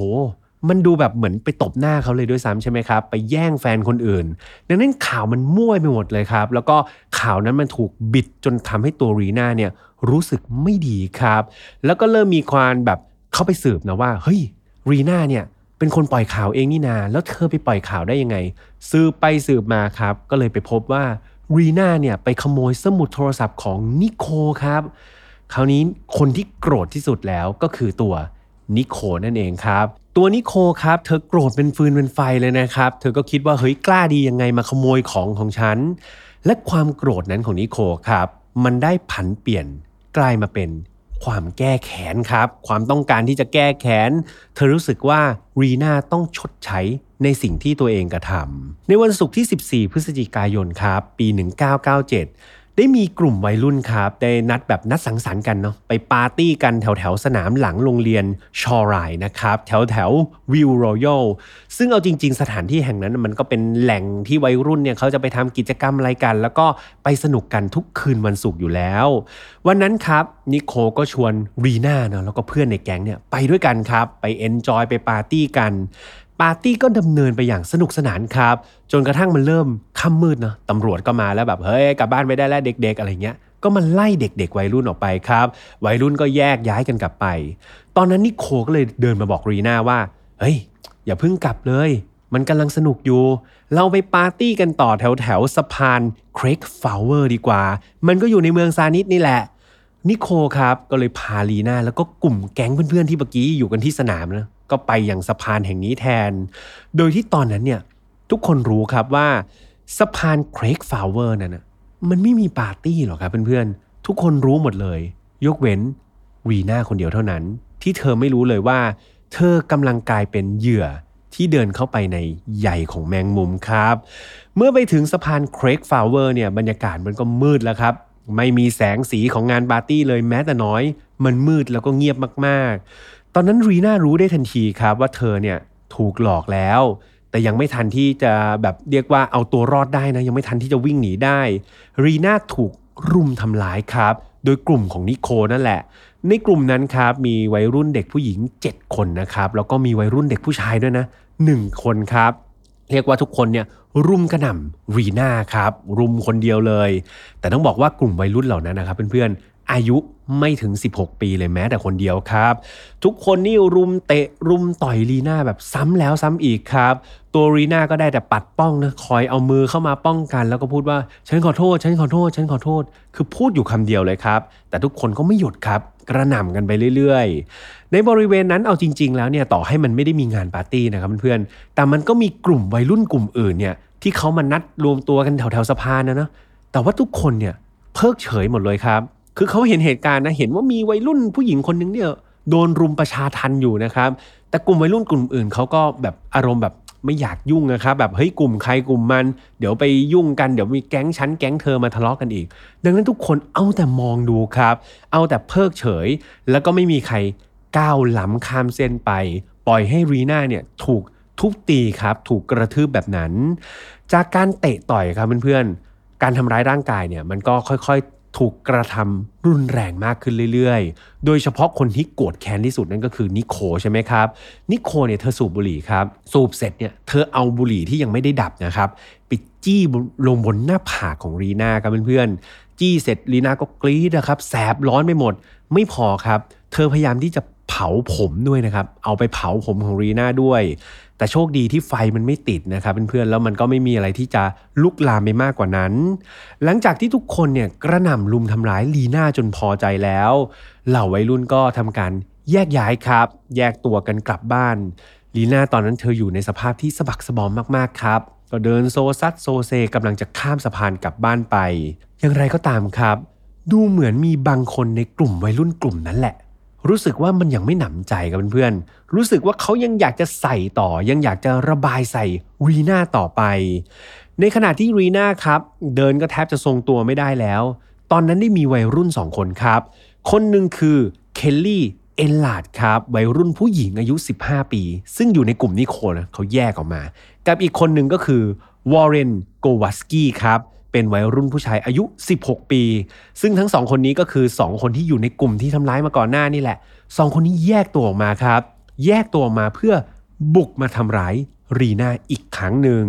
[SPEAKER 1] มันดูแบบเหมือนไปตบหน้าเขาเลยด้วยซ้ำใช่ไหมครับ ไปแย่งแฟนคนอื่น ดังนั้นข่าวมันมั่วไปหมดเลยครับ แล้วก็ข่าวนั้นมันถูกบิดจนทำให้ตัวรีน่าเนี่ยรู้สึกไม่ดีครับ แล้วก็เริ่มมีความแบบเข้าไปสืบนะว่า เฮ้ย รีน่าเนี่ยเป็นคนปล่อยข่าวเองนี่นา แล้วเธอไปปล่อยข่าวได้ยังไง สืบไปสืบมาครับ ก็เลยไปพบว่ารีน่าเนี่ยไปขโมยสมุดโทรศัพท์ของนิโคครับ คราวนี้คนที่โกรธที่สุดแล้วก็คือตัว นิโคนั่นเองครับ ตัวนิโคครับเธอโกรธเป็นฟืนเป็นไฟเลยนะครับ เธอก็คิดว่าเฮ้ยกล้าดียังไงมาขโมยของของฉัน และความโกรธนั้นของนิโคครับมันได้ผันเปลี่ยนกลายมาเป็นความแก้แค้นครับ ความต้องการที่จะแก้แค้น เธอรู้สึกว่ารีนาต้องชดใช้ในสิ่งที่ตัวเองกระทำในวันศุกร์ที่ 14 พฤศจิกายนครับ ปี 1997 ได้มีกลุ่มวัยรุ่นครับได้นัดแบบนัดสังสรรค์กันเนาะไปปาร์ตี้กันแถวแถวสนามหลังโรงเรียนชอรายนะครับแถวแถววิวรอยัลซึ่งเอาจริง ๆ สถานที่แห่งนั้นมันก็เป็นแหล่งที่วัยรุ่นเนี่ยเขาจะไปทำกิจกรรมอะไรกัน แล้วก็ไปสนุกกันทุกคืนวันศุกร์อยู่แล้ว วันนั้นครับนิโคก็ชวนรีน่าเนาะแล้วก็เพื่อนในแก๊งเนี่ยไปด้วยกันครับไป enjoy ไปปาร์ตี้กัน ปาร์ตี้ก็ดำเนินไปอย่างสนุกสนานครับ จนกระทั่งมันเริ่มค่ำมืดเนาะตำรวจก็มาแล้วแบบเฮ้ยกลับบ้านไปได้แล้วเด็ก ๆ อะไรเงี้ยก็มันไล่เด็ก ๆ วัยรุ่นออกไปครับ วัยรุ่นก็แยกย้ายกันกลับไป ตอนนั้นนิโคก็เลยเดินมาบอกรีน่าว่าเฮ้ยอย่าเพิ่งกลับเลย มันกำลังสนุกอยู่ เราไปปาร์ตี้กันต่อแถวแถวสะพาน Craigflower ดีกว่า มันก็อยู่ในเมืองซานิสนี่แหละนิโคครับก็เลยพารีน่าแล้วก็กลุ่มแก๊งเพื่อนๆที่เมื่อกี้อยู่กันที่สนามนะ ก็ไปอย่างสะพานแห่งนี้แทน โดยที่ตอนนั้นเนี่ยทุกคนรู้ครับว่าสะพาน Craigflower นั่นนะมันไม่มีปาร์ตี้หรอกครับเพื่อนๆ ทุกคนรู้หมดเลย ยกเว้นวีน่าคนเดียวเท่านั้น ที่เธอไม่รู้เลยว่า เธอกำลังกลายเป็นเหยื่อที่เดินเข้าไปในใหญ่ของแมงมุมครับ เมื่อไปถึงสะพานเครกฟาวเวอร์เนี่ยบรรยากาศมันก็มืดแล้วครับ ไม่มีแสงสีของงานปาร์ตี้เลยแม้แต่น้อย มันมืดแล้วก็เงียบมากๆ ตอนนั้นรีน่ารู้ได้ทันทีครับว่าเธอเนี่ยถูกหลอกแล้ว แต่ยังไม่ทันที่จะแบบเรียกว่าเอาตัวรอดได้นะยังไม่ทันที่จะวิ่งหนีได้รีน่าถูกรุมทำร้ายครับ โดยกลุ่มของนิโคนั่นแหละ ในกลุ่มนั้นครับมีวัยรุ่นเด็กผู้หญิง 7 คนนะครับแล้วก็มีวัยรุ่นเด็กผู้ชายด้วยนะ 1 คนครับ เรียกว่าทุกคนเนี่ยรุมกระหน่ำรีน่าครับรุมคนเดียวเลย แต่ต้องบอกว่ากลุ่มวัยรุ่นเหล่านั้นนะครับเพื่อน อายุไม่ถึง 16 ปีเลยแม้แต่คนเดียวครับ ทุกคนนี่รุมเตะรุมต่อยลีน่าแบบซ้ำแล้วซ้ำอีกครับ ตัวรีน่าก็ได้แต่ปัดป้องนะคอยเอามือเข้ามาป้องกัน แล้วก็พูดว่าฉันขอโทษ ฉันขอโทษ ฉันขอโทษ คือพูดอยู่คำเดียวเลยครับ แต่ทุกคนก็ไม่หยุดครับกระหน่ำกันไปเรื่อยๆ ในบริเวณนั้นเอาจริง ๆ แล้วเนี่ยต่อให้มันไม่ได้มีงานปาร์ตี้นะครับเพื่อนๆ แต่มันก็มีกลุ่มวัยรุ่นกลุ่มอื่นเนี่ยที่เขามานัดรวมตัวกันแถวๆสะพานนะนะแต่ว่าทุกคนเนี่ยเพิกเฉยหมดเลยครับ คือเขาเห็นเหตุการณ์นะเห็นว่ามีวัยรุ่นผู้หญิงคนนึงเนี่ยโดนรุมประชาทันอยู่นะครับแต่กลุ่มวัยรุ่นกลุ่มอื่นเขาก็แบบอารมณ์แบบไม่อยากยุ่งนะครับแบบเฮ้ยกลุ่มใครกลุ่มมัน เดี๋ยวไปยุ่งกันเดี๋ยวมีแก๊งชั้นแก๊งเธอมาทะเลาะกกันอีก ดังนั้นทุกคนเอาแต่มองดูครับ เอาแต่เพิกเฉย แล้วก็ไม่มีใครก้าวล้ำข้ามเส้นไป ปล่อยให้รีน่าเนี่ยถูกทุบตีครับ ถูกกระทืบแบบนั้น จากการเตะต่อยครับเพื่อนๆการทำร้ายร่างกายเนี่ยมันก็ค่อย ถูกกระทำรุนแรงมากขึ้นเรื่อยๆ โดยเฉพาะคนที่โกรธแค้นที่สุดนั่นก็คือนิโคใช่ไหมครับ นิโคเนี่ยเธอสูบบุหรี่ครับ สูบเสร็จเนี่ยเธอเอาบุหรี่ที่ยังไม่ได้ดับนะครับไปจี้ลงบนหน้าผากของรีนาครับเพื่อนๆ จี้เสร็จรีนาก็กรี๊ดนะครับแสบร้อนไปหมด ไม่พอครับ เธอพยายามที่จะเผาผมด้วยนะครับ เอาไปเผาผมของรีนาด้วย แต่โชคดีที่ไฟมันไม่ติดนะครับเพื่อนๆแล้วมันก็ไม่มีอะไรที่จะลุกลามไปมากกว่านั้น หลังจากที่ทุกคนเนี่ยกระหน่ำลุมทำร้ายลีน่าจนพอใจแล้ว เหล่าวัยรุ่นก็ทำการแยกย้ายครับ แยกตัวกันกลับบ้านลีน่าตอนนั้นเธออยู่ในสภาพที่สะบักสะบอมมากๆครับ ก็เดินโซซัดโซเซกำลังจะข้ามสะพานกลับบ้านไป อย่างไรก็ตามครับ ดูเหมือนมีบางคนในกลุ่มวัยรุ่นกลุ่มนั้นแหละ รู้สึกว่ามันยังไม่หนำใจกับเพื่อนๆ รู้สึกว่าเขายังอยากจะใส่ต่อ ยังอยากจะระบายใส่รีน่าต่อไป ในขณะที่รีน่าครับ เดินก็แทบจะทรงตัวไม่ได้แล้ว ตอนนั้นได้มีวัยรุ่นสองคนครับ คนหนึ่งคือเคลลี่เอลลาดครับวัยรุ่นผู้หญิงอายุ 15 ปี ซึ่งอยู่ในกลุ่มนิโคนะเขาแยกออกมา กับอีกคนหนึ่งก็คือวอร์เรนโกวัสกี้ครับ เป็นวัยรุ่นผู้ชายอายุ 16 ปี ซึ่งทั้งสองคนนี้ก็คือ 2 คนที่อยู่ในกลุ่มที่ทำร้ายมาก่อนหน้านี่แหละ 2 คนนี้แยกตัวออกมาครับ แยกตัวออกมาเพื่อบุกมาทำร้ายรีนาอีกครั้งหนึ่ง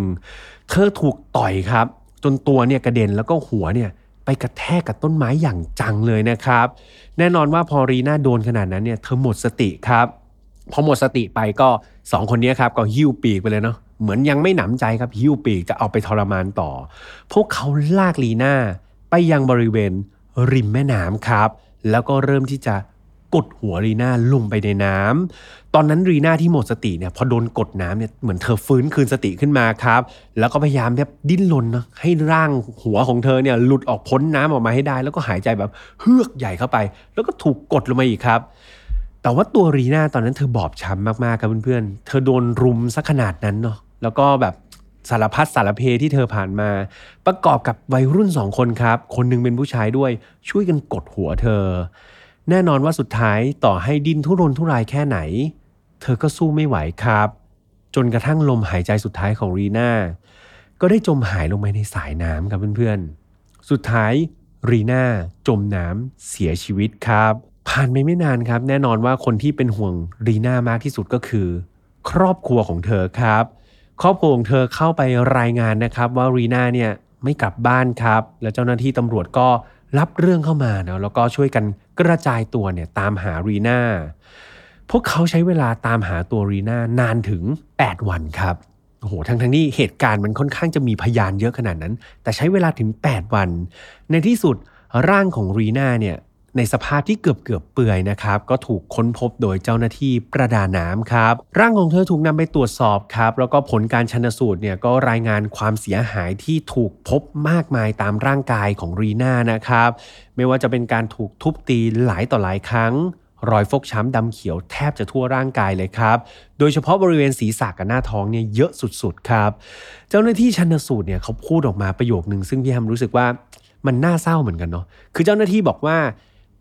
[SPEAKER 1] เธอถูกต่อยครับ จนตัวเนี่ยกระเด็นแล้วก็หัวเนี่ยไปกระแทกกับต้นไม้อย่างจังเลยนะครับ แน่นอนว่าพอรีนาโดนขนาดนั้นเนี่ยเธอหมดสติครับ พอหมดสติไปก็สองคนนี้ครับก็หิ้วปีกไปเลยเนาะ เหมือนยังไม่หนำใจครับหิ้วปีกจะเอาไปทรมานต่อ พวกเขาลากรีน่าไปยังบริเวณริมแม่น้ำครับ แล้วก็เริ่มที่จะกดหัวรีน่าลงไปในน้ำตอนนั้นรีน่าที่หมดสติเนี่ยพอโดนกดน้ำเนี่ยเหมือนเธอฟื้นคืนสติขึ้นมาครับ แล้วก็พยายามแบบดิ้นรนนะให้ร่างหัวของเธอเนี่ยหลุดออกพ้นน้ำออกมาให้ได้ แล้วก็หายใจแบบเฮือกใหญ่เข้าไป แล้วก็ถูกกดลงมาอีกครับ แต่ว่าตัวรีน่าตอนนั้นเธอบอบช้ำมากๆครับเพื่อนๆ เธอโดนรุมซะขนาดนั้นเนาะ แล้วก็แบบสารพัดสารเพที่เธอผ่านมา ประกอบกับวัยรุ่นสองคนครับ คนหนึงเป็นผู้ชายด้วยช่วยกันกดหัวเธอ แน่นอนว่าสุดท้ายต่อให้ดิ้นทุรนทุรายแค่ไหน เธอก็สู้ไม่ไหวครับ จนกระทั่งลมหายใจสุดท้ายของรีน่าก็ได้จมหายลงไปในสายน้ำครับเพื่อนๆ สุดท้ายรีน่าจมน้ำเสียชีวิตครับ ผ่านไปไม่นานครับ แน่นอนว่าคนที่เป็นห่วงรีน่ามากที่สุดก็คือ ครอบครัวของเธอครับ ครอบครัวของเธอเข้าไปรายงานนะครับว่ารีน่าเนี่ยไม่กลับบ้านครับ แล้วเจ้าหน้าที่ตำรวจก็รับเรื่องเข้ามาเนาะแล้วก็ช่วยกันกระจายตัวเนี่ยตามหารีน่าพวกเขาใช้เวลาตามหาตัวรีน่านานถึง 8 วันครับโอ้โหทั้งทั้งนี้เหตุการณ์มันค่อนข้างจะมีพยานเยอะขนาดนั้น แต่ใช้เวลาถึง 8 วัน ในที่สุดร่างของรีน่าเนี่ย ในสภาพที่เกือบเกือบเปื่อยนะครับก็ถูกค้นพบโดยเจ้าหน้าที่ประดาน้ำครับ ร่างของเธอถูกนำไปตรวจสอบครับ แล้วก็ผลการชนสูตรเนี่ยก็รายงานความเสียหายที่ถูกพบมากมายตามร่างกายของรีน่านะครับ ไม่ว่าจะเป็นการถูกทุบตีหลายต่อหลายครั้งรอยฟกช้ำดำเขียวแทบจะทั่วร่างกายเลยครับ โดยเฉพาะบริเวณศีรษะกับหน้าท้องเนี่ยเยอะสุดๆครับ เจ้าหน้าที่ชันสูตรเนี่ยเขาพูดออกมาประโยคนึงซึ่งพี่แฮมรู้สึกว่ามันน่าเศร้าเหมือนกันเนาะ คือเจ้าหน้าที่บอกว่า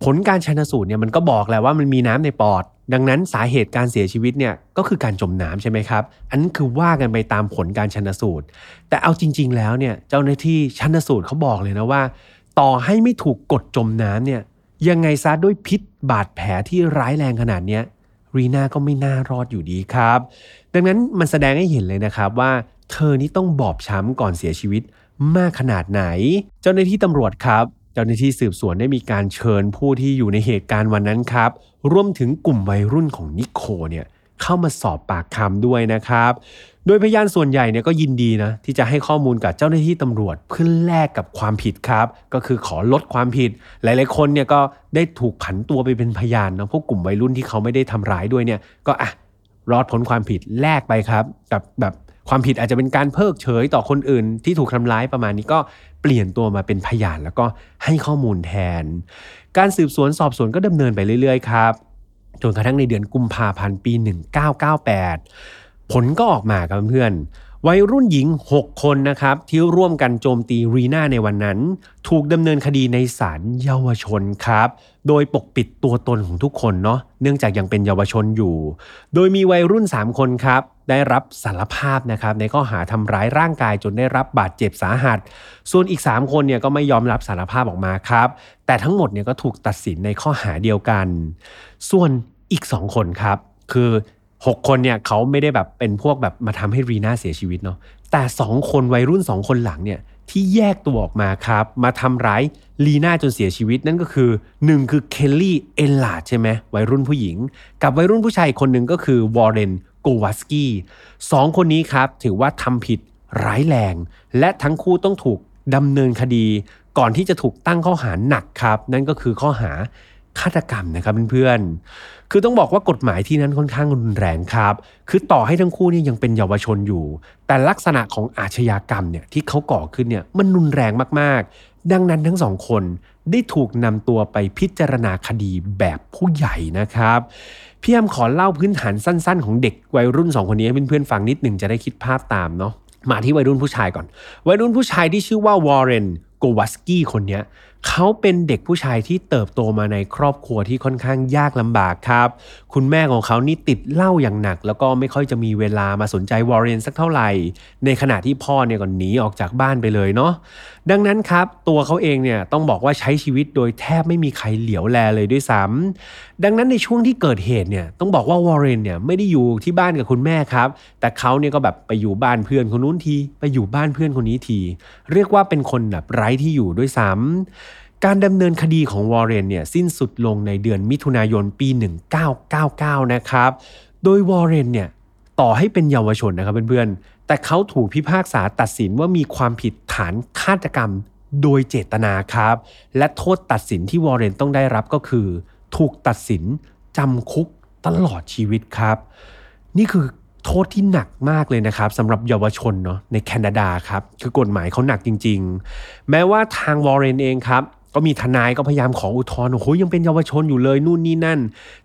[SPEAKER 1] ผลการชันสูตรเนี่ยมันก็บอกแล้วว่ามันมีน้ำในปอด ดังนั้นสาเหตุการเสียชีวิตเนี่ยก็คือการจมน้ำใช่ไหมครับ อันนั้นคือว่ากันไปตามผลการชันสูตร แต่เอาจริง ๆ แล้วเนี่ยเจ้าหน้าที่ชันสูตรเขาบอกเลยนะว่า ต่อให้ไม่ถูกกดจมน้ำเนี่ยยังไงซะด้วยพิษบาดแผลที่ร้ายแรงขนาดเนี้ยรีน่าก็ไม่น่ารอดอยู่ดีครับ ดังนั้นมันแสดงให้เห็นเลยนะครับว่า เธอนี่ต้องบอบช้ำก่อนเสียชีวิตมากขนาดไหน เจ้าหน้าที่ตำรวจครับ จ้าหน้าที่สืบสวนได้มีการเชิญผู้ที่อยู่ในเหตุการณ์วันนั้นครับรวมถึงกลุ่มวัยรุ่นของนิโคเนี่ยเข้ามาสอบปากคำด้วยนะครับ โดยพยานส่วนใหญ่เนี่ยก็ยินดีนะที่จะให้ข้อมูลกับเจ้าหน้าที่ตำรวจเพื่อแลกกับความผิดครับ ก็คือขอลดความผิด หลาย ๆ คนเนี่ยก็ได้ถูกผันตัวไปเป็นพยานนะพวกกลุ่มวัยรุ่นที่เขาไม่ได้ทำร้ายด้วยเนี่ยก็อะรอดพ้นความผิดแลกไปครับ กับแบบ ความผิดอาจจะเป็นการเพิกเฉยต่อคนอื่นที่ถูกทำร้ายประมาณนี้ก็เปลี่ยนตัวมาเป็นพยานแล้วก็ให้ข้อมูลแทน การสืบสวนสอบสวนก็ดำเนินไปเรื่อยๆครับจนกระทั่งในเดือนกุมภาพันธ์ปี 1998 ผลก็ออกมาครับเพื่อน วัยรุ่นหญิง 6 คนนะครับ ที่ร่วมกันโจมตีรีน่าในวันนั้น ถูกดำเนินคดีในศาลเยาวชนครับ โดยปกปิดตัวตนของทุกคนเนาะเนื่องจากยังเป็นเยาวชนอยู่ โดยมีวัยรุ่น 3 คนครับ ได้รับสารภาพนะครับ ในข้อหาทำร้ายร่างกายจนได้รับบาดเจ็บสาหัส ส่วนอีก 3 คนเนี่ยก็ไม่ยอมรับสารภาพออกมาครับ แต่ทั้งหมดเนี่ยก็ถูกตัดสินในข้อหาเดียวกัน ส่วนอีก 2 คนครับคือ 6 คนเนี่ยเขาไม่ได้แบบเป็นพวกแบบมาทำให้รีน่าเสียชีวิตเนาะแต่ 2 คนวัยรุ่น 2 คนหลังเนี่ยที่แยกตัวออกมาครับ มาทำร้ายรีน่าจนเสียชีวิตนั่นก็คือ 1 คือเคลลี่เอลลาดใช่ไหมวัยรุ่นผู้หญิง กับวัยรุ่นผู้ชายคนหนึ่งก็คือวอร์เรนโกวัสกี้สองคนนี้ครับ ถือว่าทำผิดร้ายแรง และทั้งคู่ต้องถูกดำเนินคดี ก่อนที่จะถูกตั้งข้อหาหนักครับ นั่นก็คือข้อหา ฆาตกรรมนะครับเพื่อนๆ คือต้องบอกว่ากฎหมายที่นั้นค่อนข้างรุนแรงครับ คือต่อให้ทั้งคู่นี่ยังเป็นเยาวชนอยู่ แต่ลักษณะของอาชญากรรมเนี่ยที่เขาก่อขึ้นเนี่ยมันรุนแรงมากๆ ดังนั้นทั้งสองคนได้ถูกนำตัวไปพิจารณาคดีแบบผู้ใหญ่นะครับพี่แอมขอเล่าพื้นฐานสั้น ๆ ของเด็กวัยรุ่นสองคนนี้ให้เพื่อนๆฟังนิดหนึ่งจะได้คิดภาพตามเนาะมาที่วัยรุ่นผู้ชายก่อน วัยรุ่นผู้ชายที่ชื่อว่าวอร์เรนโกวัสกี้คนนี้ เขาเป็นเด็กผู้ชายที่เติบโตมาในครอบครัวที่ค่อนข้างยากลำบากครับ คุณแม่ของเขานี่ติดเหล้าอย่างหนัก แล้วก็ไม่ค่อยจะมีเวลามาสนใจวอร์เรนสักเท่าไหร่ ในขณะที่พ่อเนี่ยก็หนีออกจากบ้านไปเลยเนาะ ดังนั้นครับตัวเขาเองเนี่ยต้องบอกว่าใช้ชีวิตโดยแทบไม่มีใครเหลียวแลเลยด้วยซ้ำดังนั้นในช่วงที่เกิดเหตุเนี่ยต้องบอกว่าวอร์เรนเนี่ยไม่ได้อยู่ที่บ้านกับคุณแม่ครับ แต่เขาเนี่ยก็แบบไปอยู่บ้านเพื่อนคนนู้นทีไปอยู่บ้านเพื่อนคนนี้ที เรียกว่าเป็นคนแบบไร้ที่อยู่ด้วยซ้ำการดำเนินคดีของวอร์เรนเนี่ยสิ้นสุดลงในเดือนมิถุนายนปี 1999 นะครับ โดยวอร์เรนเนี่ยต่อให้เป็นเยาวชนนะครับเพื่อนๆ แต่เขาถูกพิพากษาตัดสินว่ามีความผิดฐานฆาตกรรมโดยเจตนาครับ และโทษตัดสินที่วอร์เรนต้องได้รับก็คือ ถูกตัดสินจำคุกตลอดชีวิตครับ นี่คือโทษที่หนักมากเลยนะครับสำหรับเยาวชนเนาะในแคนาดาครับ คือกฎหมายเขาหนักจริง ๆ แม้ว่าทางวอร์เรนเองครับ ก็มีทนายก็พยายามขออุทธรณ์โอ้โหยังเป็นเยาวชนอยู่เลยนู่นนี่นั่น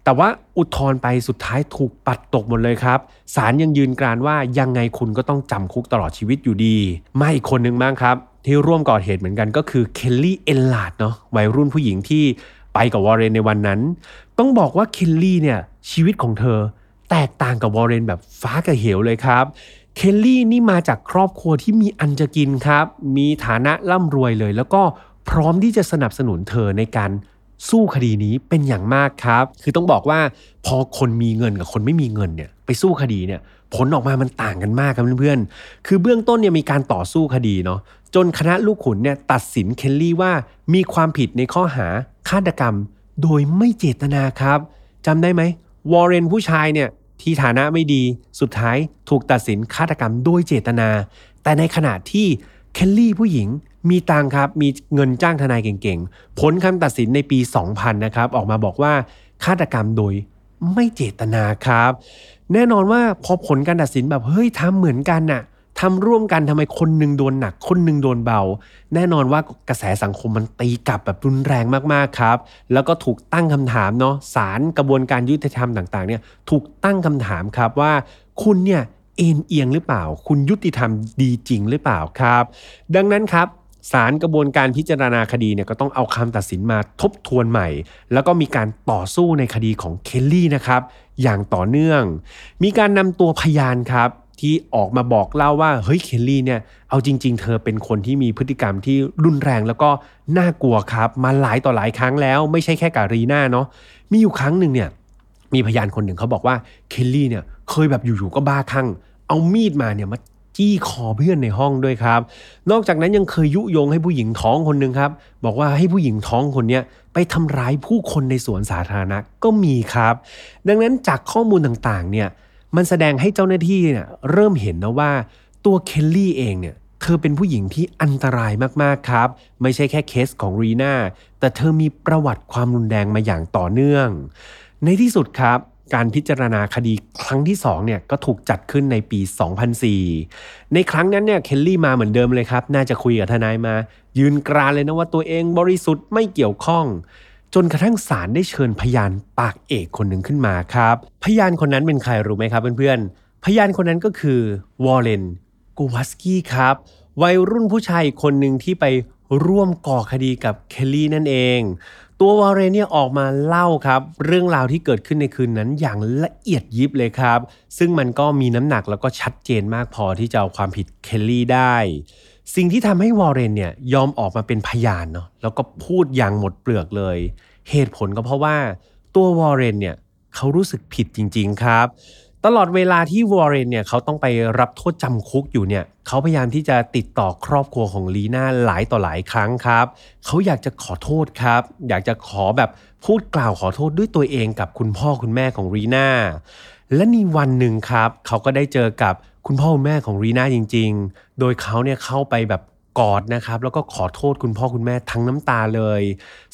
[SPEAKER 1] แต่ว่าอุทธรณ์ไปสุดท้ายถูกปัดตกหมดเลยครับศาลยังยืนกรานว่ายังไงคุณก็ต้องจำคุกตลอดชีวิตอยู่ดีมาอีกคนหนึ่งบ้างครับ ที่ร่วมก่อเหตุเหมือนกันก็คือเคลลี่เอลลาดเนาะวัยรุ่นผู้หญิงที่ไปกับวอร์เรนในวันนั้น ต้องบอกว่าเคลลี่เนี่ยชีวิตของเธอ แตกต่างกับวอร์เรนแบบฟ้ากับเหวเลยครับเคลลี่นี่มาจากครอบครัวที่มีอันจะกินครับ มีฐานะร่ำรวยเลย แล้วก็ พร้อมที่จะสนับสนุนเธอในการสู้คดีนี้เป็นอย่างมากครับ คือต้องบอกว่าพอคนมีเงินกับคนไม่มีเงินเนี่ยไปสู้คดีเนี่ยผลออกมามันต่างกันมากครับเพื่อนๆ คือเบื้องต้นเนี่ยมีการต่อสู้คดีเนาะจนคณะลูกขุนเนี่ยตัดสินเคลลี่ว่ามีความผิดในข้อหาฆาตกรรม โดยไม่เจตนาครับจำได้ไหมวอร์เรนผู้ชายเนี่ยที่ฐานะไม่ดีสุดท้ายถูกตัดสินฆาตกรรมโดยเจตนา แต่ในขณะที่เคลลี่ผู้หญิง มีตังครับ มีเงินจ้างทนายเก่งๆ ผลคำตัดสินในปี 2000 นะครับ ออกมาบอกว่าฆาตกรรมโดยไม่เจตนาครับ แน่นอนว่าพอผลการตัดสินแบบเฮ้ยทำเหมือนกันน่ะทำร่วมกันทำไมคนหนึ่งโดนหนัก คนหนึ่งโดนเบา แน่นอนว่ากระแสสังคมมันตีกลับแบบรุนแรงมากๆครับ แล้วก็ถูกตั้งคำถามเนาะศาลกระบวนการยุติธรรมต่างๆเนี่ยถูกตั้งคำถามครับว่าคุณเนี่ยเอ็นเอียงหรือเปล่า คุณยุติธรรมดีจริงหรือเปล่าครับ ดังนั้นครับ ศาลกระบวนการพิจารณาคดีเนี่ยก็ต้องเอาคำตัดสินมาทบทวนใหม่ แล้วก็มีการต่อสู้ในคดีของเคลลี่นะครับอย่างต่อเนื่อง มีการนำตัวพยานครับที่ออกมาบอกเล่าว่าเฮ้ยเคลลี่เนี่ยเอาจริง ๆ เธอเป็นคนที่มีพฤติกรรมที่รุนแรงแล้วก็น่ากลัวครับ มาหลายต่อหลายครั้งแล้ว ไม่ใช่แค่กับรีน่าเนาะมีอยู่ครั้งหนึ่งเนี่ยมีพยานคนหนึ่งเขาบอกว่าเคลลี่เนี่ยเคยแบบอยู่ๆก็บ้าคลั่งเอามีดมาเนี่ยมา จี้คอเพื่อนในห้องด้วยครับ นอกจากนั้นยังเคยยุยงให้ผู้หญิงท้องคนหนึ่งครับ บอกว่าให้ผู้หญิงท้องคนนี้ไปทำร้ายผู้คนในสวนสาธารณะก็มีครับ ดังนั้นจากข้อมูลต่างๆเนี่ยมันแสดงให้เจ้าหน้าที่เนี่ยเริ่มเห็นนะว่าตัวเคลลี่เองเนี่ยเธอเป็นผู้หญิงที่อันตรายมากๆครับ ไม่ใช่แค่เคสของรีนาแต่เธอมีประวัติความรุนแรงมาอย่างต่อเนื่อง ในที่สุดครับ การพิจารณาคดีครั้งที่2เนี่ยก็ถูกจัดขึ้นในปี 2004 ในครั้งนั้นเนี่ยเคลลี่มาเหมือนเดิมเลยครับ น่าจะคุยกับทนายมา ยืนกรานเลยนะว่าตัวเองบริสุทธิ์ไม่เกี่ยวข้อง จนกระทั่งศาลได้เชิญพยานปากเอกคนหนึ่งขึ้นมาครับ พยานคนนั้นเป็นใครรู้ไหมครับเพื่อนๆ พยานคนนั้นก็คือวอลเลนกูวัสกี้ครับวัยรุ่นผู้ชายคนหนึ่งที่ไปร่วมก่อคดีกับเคลลี่นั่นเอง ตัววอร์เรนเนี่ยออกมาเล่าครับ เรื่องราวที่เกิดขึ้นในคืนนั้นอย่างละเอียดยิบเลยครับ ซึ่งมันก็มีน้ำหนักแล้วก็ชัดเจนมากพอที่จะเอาความผิดเคลลี่ได้ สิ่งที่ทำให้วอร์เรนเนี่ยยอมออกมาเป็นพยานเนาะแล้วก็พูดอย่างหมดเปลือกเลย เหตุผลก็เพราะว่าตัววอร์เรนเนี่ยเขารู้สึกผิดจริง ๆ ครับ ตลอดเวลาที่วอร์เรนเนี่ยเขาต้องไปรับโทษจำคุกอยู่เนี่ยเขาพยายามที่จะติดต่อครอบครัวของรีน่าหลายต่อหลายครั้งครับ เขาอยากจะขอโทษครับ อยากจะขอแบบพูดกล่าวขอโทษด้วยตัวเองกับคุณพ่อคุณแม่ของรีน่าและในวันหนึ่งครับ เขาก็ได้เจอกับคุณพ่อคุณแม่ของรีน่าจริง ๆ โดยเขาเนี่ยเข้าไปแบบกอดนะครับแล้วก็ขอโทษคุณพ่อคุณแม่ทั้งน้ำตาเลย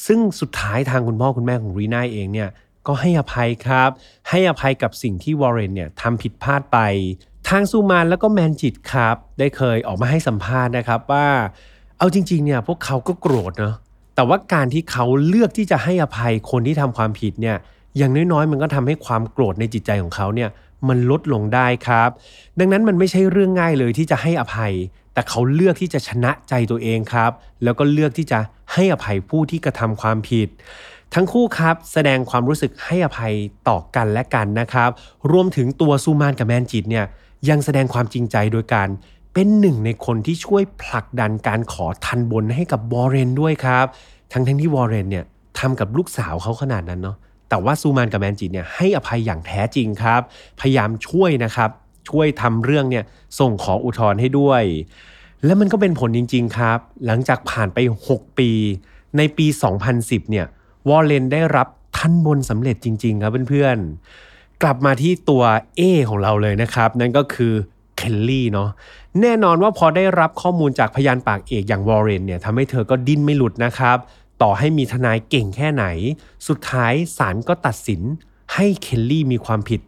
[SPEAKER 1] ซึ่งสุดท้ายทางคุณพ่อคุณแม่ของรีน่าเองเนี่ย ก็ให้อภัยครับ ให้อภัยกับสิ่งที่วอร์เรนเนี่ยทำผิดพลาดไป ทางซูมานแล้วก็แมนจิตครับ ได้เคยออกมาให้สัมภาษณ์นะครับว่า เอาจริงๆเนี่ยพวกเขาก็โกรธเนาะแต่ว่าการที่เขาเลือกที่จะให้อภัยคนที่ทำความผิดเนี่ยอย่างน้อยๆ มันก็ทำให้ความโกรธในจิตใจของเขาเนี่ยมันลดลงได้ครับ ดังนั้นมันไม่ใช่เรื่องง่ายเลยที่จะให้อภัย แต่เขาเลือกที่จะชนะใจตัวเองครับ แล้วก็เลือกที่จะให้อภัยผู้ที่กระทำความผิด ทั้งคู่ครับแสดงความรู้สึกให้อภัยต่อกันและกันนะครับ รวมถึงตัวซูมานกับแมนจิตเนี่ยยังแสดงความจริงใจโดยการเป็นหนึ่งในคนที่ช่วยผลักดันการขอทันบนให้กับวอร์เรนด้วยครับ ทั้งทั้งที่วอร์เรนเนี่ยทำกับลูกสาวเขาขนาดนั้นเนาะแต่ว่าซูมานกับแมนจิตเนี่ยให้อภัยอย่างแท้จริงครับ พยายามช่วยนะครับ ช่วยทำเรื่องเนี่ยส่งขออุทธรณ์ให้ด้วย และมันก็เป็นผลจริง ๆ ครับ หลังจากผ่านไป 6 ปี ในปี 2010 เนี่ย วอร์เรนได้รับทัณฑ์บนสำเร็จจริง ๆ ครับเพื่อนๆ กลับมาที่ตัว เอ้ ของเราเลยนะครับ นั่นก็คือเคลลี่เนาะแน่นอนว่าพอได้รับข้อมูลจากพยานปากเอกอย่างวอร์เรนเนี่ยทำให้เธอก็ดิ้นไม่หลุดนะครับ ต่อให้มีทนายเก่งแค่ไหน สุดท้ายศาลก็ตัดสินให้เคลลี่มีความผิด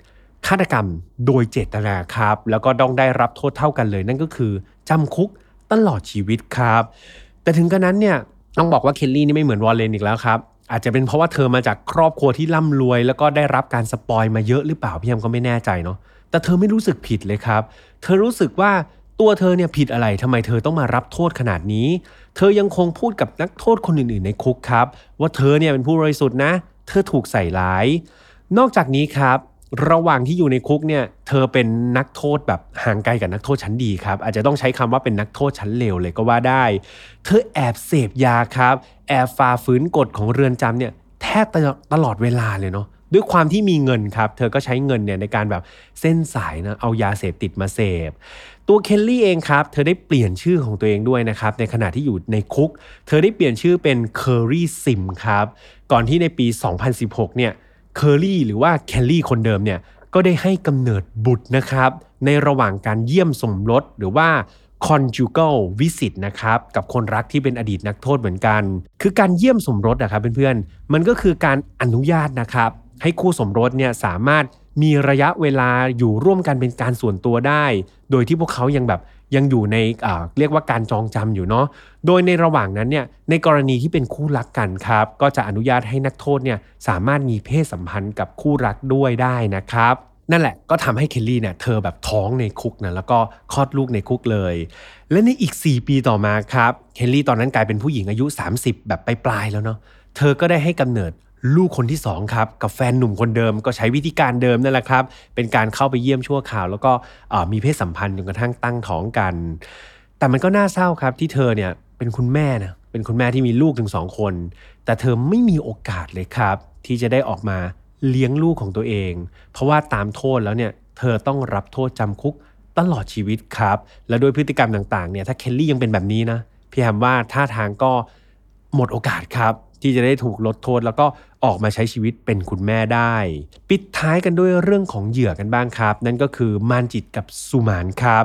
[SPEAKER 1] ฆาตกรรมโดยเจตนาครับ แล้วก็ต้องได้รับโทษเท่ากันเลย นั่นก็คือจำคุกตลอดชีวิตครับ แต่ถึงกระนั้นเนี่ยต้องบอกว่าเคลลี่นี่ไม่เหมือนวอร์เรนอีกแล้วครับ อาจจะเป็นเพราะว่าเธอมาจากครอบครัวที่ร่ำรวย แล้วก็ได้รับการ spoil มาเยอะหรือเปล่าพี่ยมก็ไม่แน่ใจเนาะแต่เธอไม่รู้สึกผิดเลยครับ เธอรู้สึกว่าตัวเธอเนี่ยผิดอะไรทำไมเธอต้องมารับโทษขนาดนี้ เธอยังคงพูดกับนักโทษคนอื่นๆ ในคุกครับ ว่าเธอเนี่ยเป็นผู้บริสุทธิ์นะ เธอถูกใส่ร้าย นอกจากนี้ครับ ระหว่างที่อยู่ในคุกเนี่ย เธอเป็นนักโทษแบบห่างไกลกับนักโทษชั้นดีครับ อาจจะต้องใช้คำว่าเป็นนักโทษชั้นเลวเลยก็ว่าได้ เธอแอบเสพยาครับ แอบฝ่าฝืนกฎของเรือนจำเนี่ยแทบตลอดเวลาเลยเนาะด้วยความที่มีเงินครับ เธอก็ใช้เงินเนี่ยในการแบบเส้นสายนะเอายาเสพติดมาเสพ ตัวเคลลี่เองครับ เธอได้เปลี่ยนชื่อของตัวเองด้วยนะครับ ในขณะที่อยู่ในคุก เธอได้เปลี่ยนชื่อเป็นเคอรี่ซิมครับ ก่อนที่ในปี 2016 เนี่ย เคอรี่หรือว่าเคลลี่คนเดิมเนี่ยก็ได้ให้กำเนิดบุตรนะครับ ในระหว่างการเยี่ยมสมรสหรือว่า conjugal visit นะครับ กับคนรักที่เป็นอดีตนักโทษเหมือนกัน คือการเยี่ยมสมรสนะครับเพื่อนๆ มันก็คือการอนุญาตนะครับ ให้คู่สมรสเนี่ยสามารถมีระยะเวลาอยู่ร่วมกันเป็นการส่วนตัวได้ โดยที่พวกเขายังแบบ ยังอยู่ในเรียกว่าการจองจำอยู่เนาะโดยในระหว่างนั้นเนี่ยในกรณีที่เป็นคู่รักกันครับ ก็จะอนุญาตให้นักโทษเนี่ยสามารถมีเพศสัมพันธ์กับคู่รักด้วยได้นะครับนั่นแหละก็ทำให้เคลลี่เนี่ยเธอแบบท้องในคุกนะแล้วก็คลอดลูกในคุกเลย และในอีก 4 ปีต่อมาครับเคลลี่ตอนนั้นกลายเป็นผู้หญิงอายุ 30 แบบปลายๆแล้วเนาะเธอก็ได้ให้กำเนิด ลูกคนที่2ครับกับแฟนหนุ่มคนเดิมก็ใช้วิธีการเดิมนั่นแหละครับ เป็นการเข้าไปเยี่ยมชั่วข่าว แล้วก็มีเพศสัมพันธ์จนกระทั่งตั้งท้องกัน แต่มันก็น่าเศร้าครับที่เธอเนี่ยเป็นคุณแม่นะเป็นคุณแม่ที่มีลูกถึงสองคน แต่เธอไม่มีโอกาสเลยครับ ที่จะได้ออกมาเลี้ยงลูกของตัวเอง เพราะว่าตามโทษแล้วเนี่ยเธอต้องรับโทษจำคุกตลอดชีวิตครับ และโดยพฤติกรรมต่างๆเนี่ยถ้าเคลลี่ยังเป็นแบบนี้นะพี่แฮมว่าท่าทางก็หมดโอกาสครับ ที่จะได้ถูกลดโทษแล้วก็ออกมาใช้ชีวิตเป็นคุณแม่ได้ ปิดท้ายกันด้วยเรื่องของเหยื่อกันบ้างครับ นั่นก็คือมานจิตกับสุมานครับ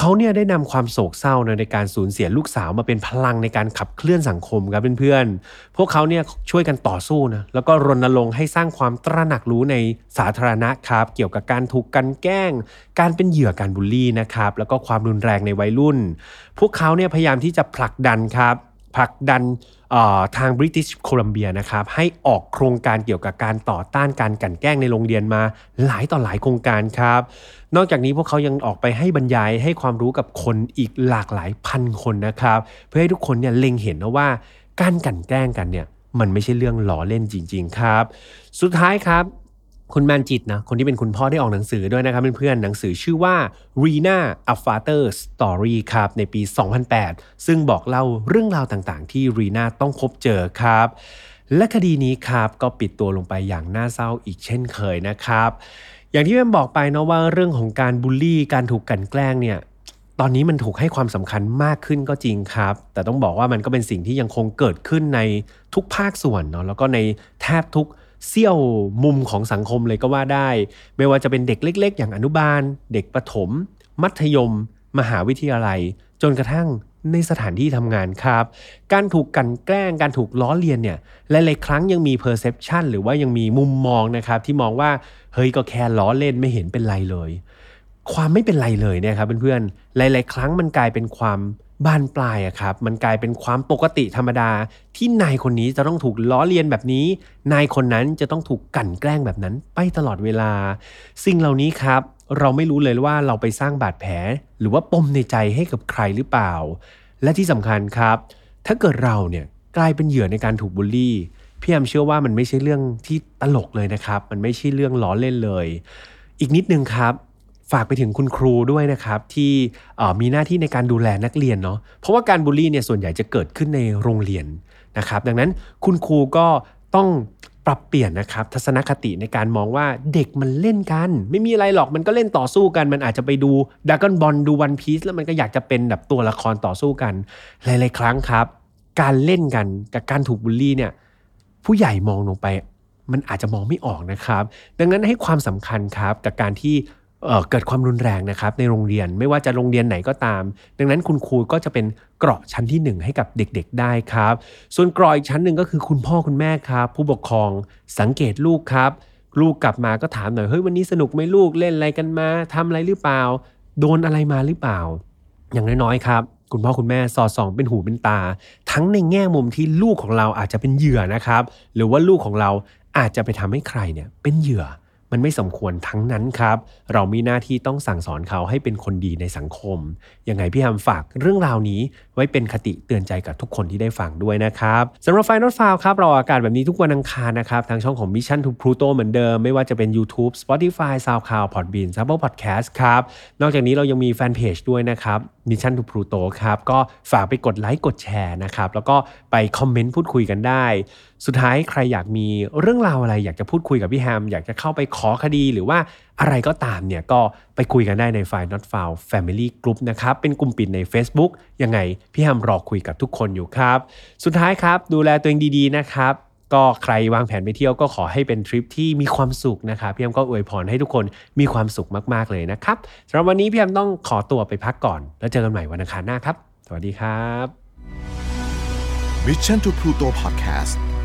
[SPEAKER 1] เขาเนี่ยได้นำความโศกเศร้าในการสูญเสียลูกสาวมาเป็นพลังในการขับเคลื่อนสังคมครับเพื่อนๆ พวกเขาเนี่ยช่วยกันต่อสู้นะแล้วก็รณรงค์ให้สร้างความตระหนักรู้ในสาธารณะครับ เกี่ยวกับการถูกกันแกล้ง การเป็นเหยื่อการบูลลี่นะครับแล้วก็ความรุนแรงในวัยรุ่น พวกเขาเนี่ยพยายามที่จะผลักดันครับ ผลักดันทางบริติชโคลัมเบียนะครับให้ออกโครงการเกี่ยวกับการต่อต้านการกันแกล้งในโรงเรียนมาหลายต่อหลายโครงการครับ นอกจากนี้พวกเขายังออกไปให้บรรยายให้ความรู้กับคนอีกหลากหลายพันคนนะครับ เพื่อให้ทุกคนเนี่ยเล็งเห็นนะว่าการกันแกล้งกันเนี่ยมันไม่ใช่เรื่องหล่อเล่นจริง ๆ ครับ สุดท้ายครับ คุณแมนจิตนะคนที่เป็นคุณพ่อได้ออกหนังสือด้วยนะครับเพื่อนๆหนังสือชื่อว่า Rena A Father Story ครับในปี 2008 ซึ่งบอกเล่าเรื่องราวต่างๆ ที่รีนาต้องพบเจอครับ และคดีนี้ครับก็ปิดตัวลงไปอย่างน่าเศร้าอีกเช่นเคยนะครับ อย่างที่แม่บอกไปนะว่าเรื่องของการบูลลี่การถูกกันแกล้งเนี่ยตอนนี้มันถูกให้ความสำคัญมากขึ้นก็จริงครับ แต่ต้องบอกว่ามันก็เป็นสิ่งที่ยังคงเกิดขึ้นในทุกภาคส่วนเนาะแล้วก็ในแทบทุก เสี้ยวมุมของสังคมเลยก็ว่าได้ ไม่ว่าจะเป็นเด็กเล็ก ๆ อย่างอนุบาล เด็กประถม มัธยม มหาวิทยาลัย จนกระทั่งในสถานที่ทำงานครับ การถูกกลั่นแกล้ง การถูกล้อเลียนเนี่ยหลายๆครั้งยังมี perception หรือว่ายังมีมุมมองนะครับที่มองว่าเฮ้ยก็แค่ล้อเล่นไม่เห็นเป็นไรเลย ความไม่เป็นไรเลยเนี่ยครับเพื่อนๆหลาย ๆ ครั้งมันกลายเป็นความ บานปลายอะครับ มันกลายเป็นความปกติธรรมดา ที่นายคนนี้จะต้องถูกล้อเลียนแบบนี้ นายคนนั้นจะต้องถูกกั่นแกล้งแบบนั้น ไปตลอดเวลา สิ่งเหล่านี้ครับ เราไม่รู้เลยว่าเราไปสร้างบาดแผล หรือว่าปมในใจให้กับใครหรือเปล่า และที่สำคัญครับ ถ้าเกิดเราเนี่ยกลายเป็นเหยื่อในการถูกบูลลี่พี่แอมเชื่อว่ามันไม่ใช่เรื่องที่ตลกเลยนะครับ มันไม่ใช่เรื่องล้อเล่นเลย อีกนิดนึงครับ ฝากไปถึงคุณครูด้วยนะครับที่มีหน้าที่ในการดูแลนักเรียนเนาะเพราะว่าการบูลลี่เนี่ยส่วนใหญ่จะเกิดขึ้นในโรงเรียนนะครับดังนั้นคุณครูก็ต้องปรับเปลี่ยนนะครับทัศนคติในการมองว่าเด็กมันเล่นกัน ไม่มีอะไรหรอกมันก็เล่นต่อสู้กัน มันอาจจะไปดูดักกอนบอลดูวันพีซแล้วมันก็อยากจะเป็นแบบตัวละครต่อสู้กัน หลาย ๆ ครั้งครับ การเล่นกันกับการถูกบูลลี่เนี่ยผู้ใหญ่มองลงไปมันอาจจะมองไม่ออกนะครับ ดังนั้นให้ความสำคัญครับกับการที่ เกิดความรุนแรงนะครับในโรงเรียนไม่ว่าจะโรงเรียนไหนก็ตาม ดังนั้นคุณครูก็จะเป็นเกราะชั้นที่ 1 ให้กับเด็กๆได้ครับ ส่วนกรอีกชั้นหนึ่งก็คือคุณพ่อคุณแม่ครับ ผู้ปกครองสังเกตลูกครับ ลูกกลับมาก็ถามหน่อยเฮ้ยวันนี้สนุกไหมลูกเล่นอะไรกันมาทำอะไรหรือเปล่า โดนอะไรมาหรือเปล่า อย่างน้อยๆครับ คุณพ่อคุณแม่สอดส่องเป็นหูเป็นตา ทั้งในแง่มุมที่ลูกของเราอาจจะเป็นเหยื่อนะครับ หรือว่าลูกของเราอาจจะไปทำให้ใครเนี่ยเป็นเหยื่อ มันไม่สมควรทั้งนั้นครับ เรามีหน้าที่ต้องสั่งสอนเขาให้เป็นคนดีในสังคม ยังไงพี่ฮัมฝากเรื่องราวนี้ไว้เป็นคติเตือนใจกับทุกคนที่ได้ฟังด้วยนะครับสำหรับไฟนอตฟาวครับเราอากาศแบบนี้ทุกวันอังคารนะครับ ทางช่องของ Mission to Pluto เหมือนเดิม ไม่ว่าจะเป็น YouTube Spotify SoundCloud Podbean Apple Podcast ครับ นอกจากนี้เรายังมีแฟนเพจด้วยนะครับ Mission to Pluto ครับก็ฝากไปกดไลค์กดแชร์นะครับแล้วก็ไปคอมเมนต์พูดคุยกันได้ สุดท้ายใครอยากมีเรื่องราวอะไร อยากจะพูดคุยกับพี่แฮม อยากจะเข้าไปขอคดีหรือว่าอะไรก็ตามเนี่ยก็ไปคุยกันได้ในไฟล์ not found family group นะครับ เป็นกลุ่มปิดใน Facebook ยังไงพี่แฮมรอคุยกับทุกคนอยู่ครับ สุดท้ายครับดูแลตัวเองดีๆนะครับก็ใครวางแผนไปเที่ยวก็ขอให้เป็นทริปที่มีความสุขนะครับพี่แอมก็อวยพรให้ทุกคนมีความสุขมากๆเลยนะครับสำหรับวันนี้พี่แอมต้องขอตัวไปพักก่อน แล้วเจอกันใหม่วันอังคารหน้าครับ สวัสดีครับ
[SPEAKER 2] Mission to Pluto Podcast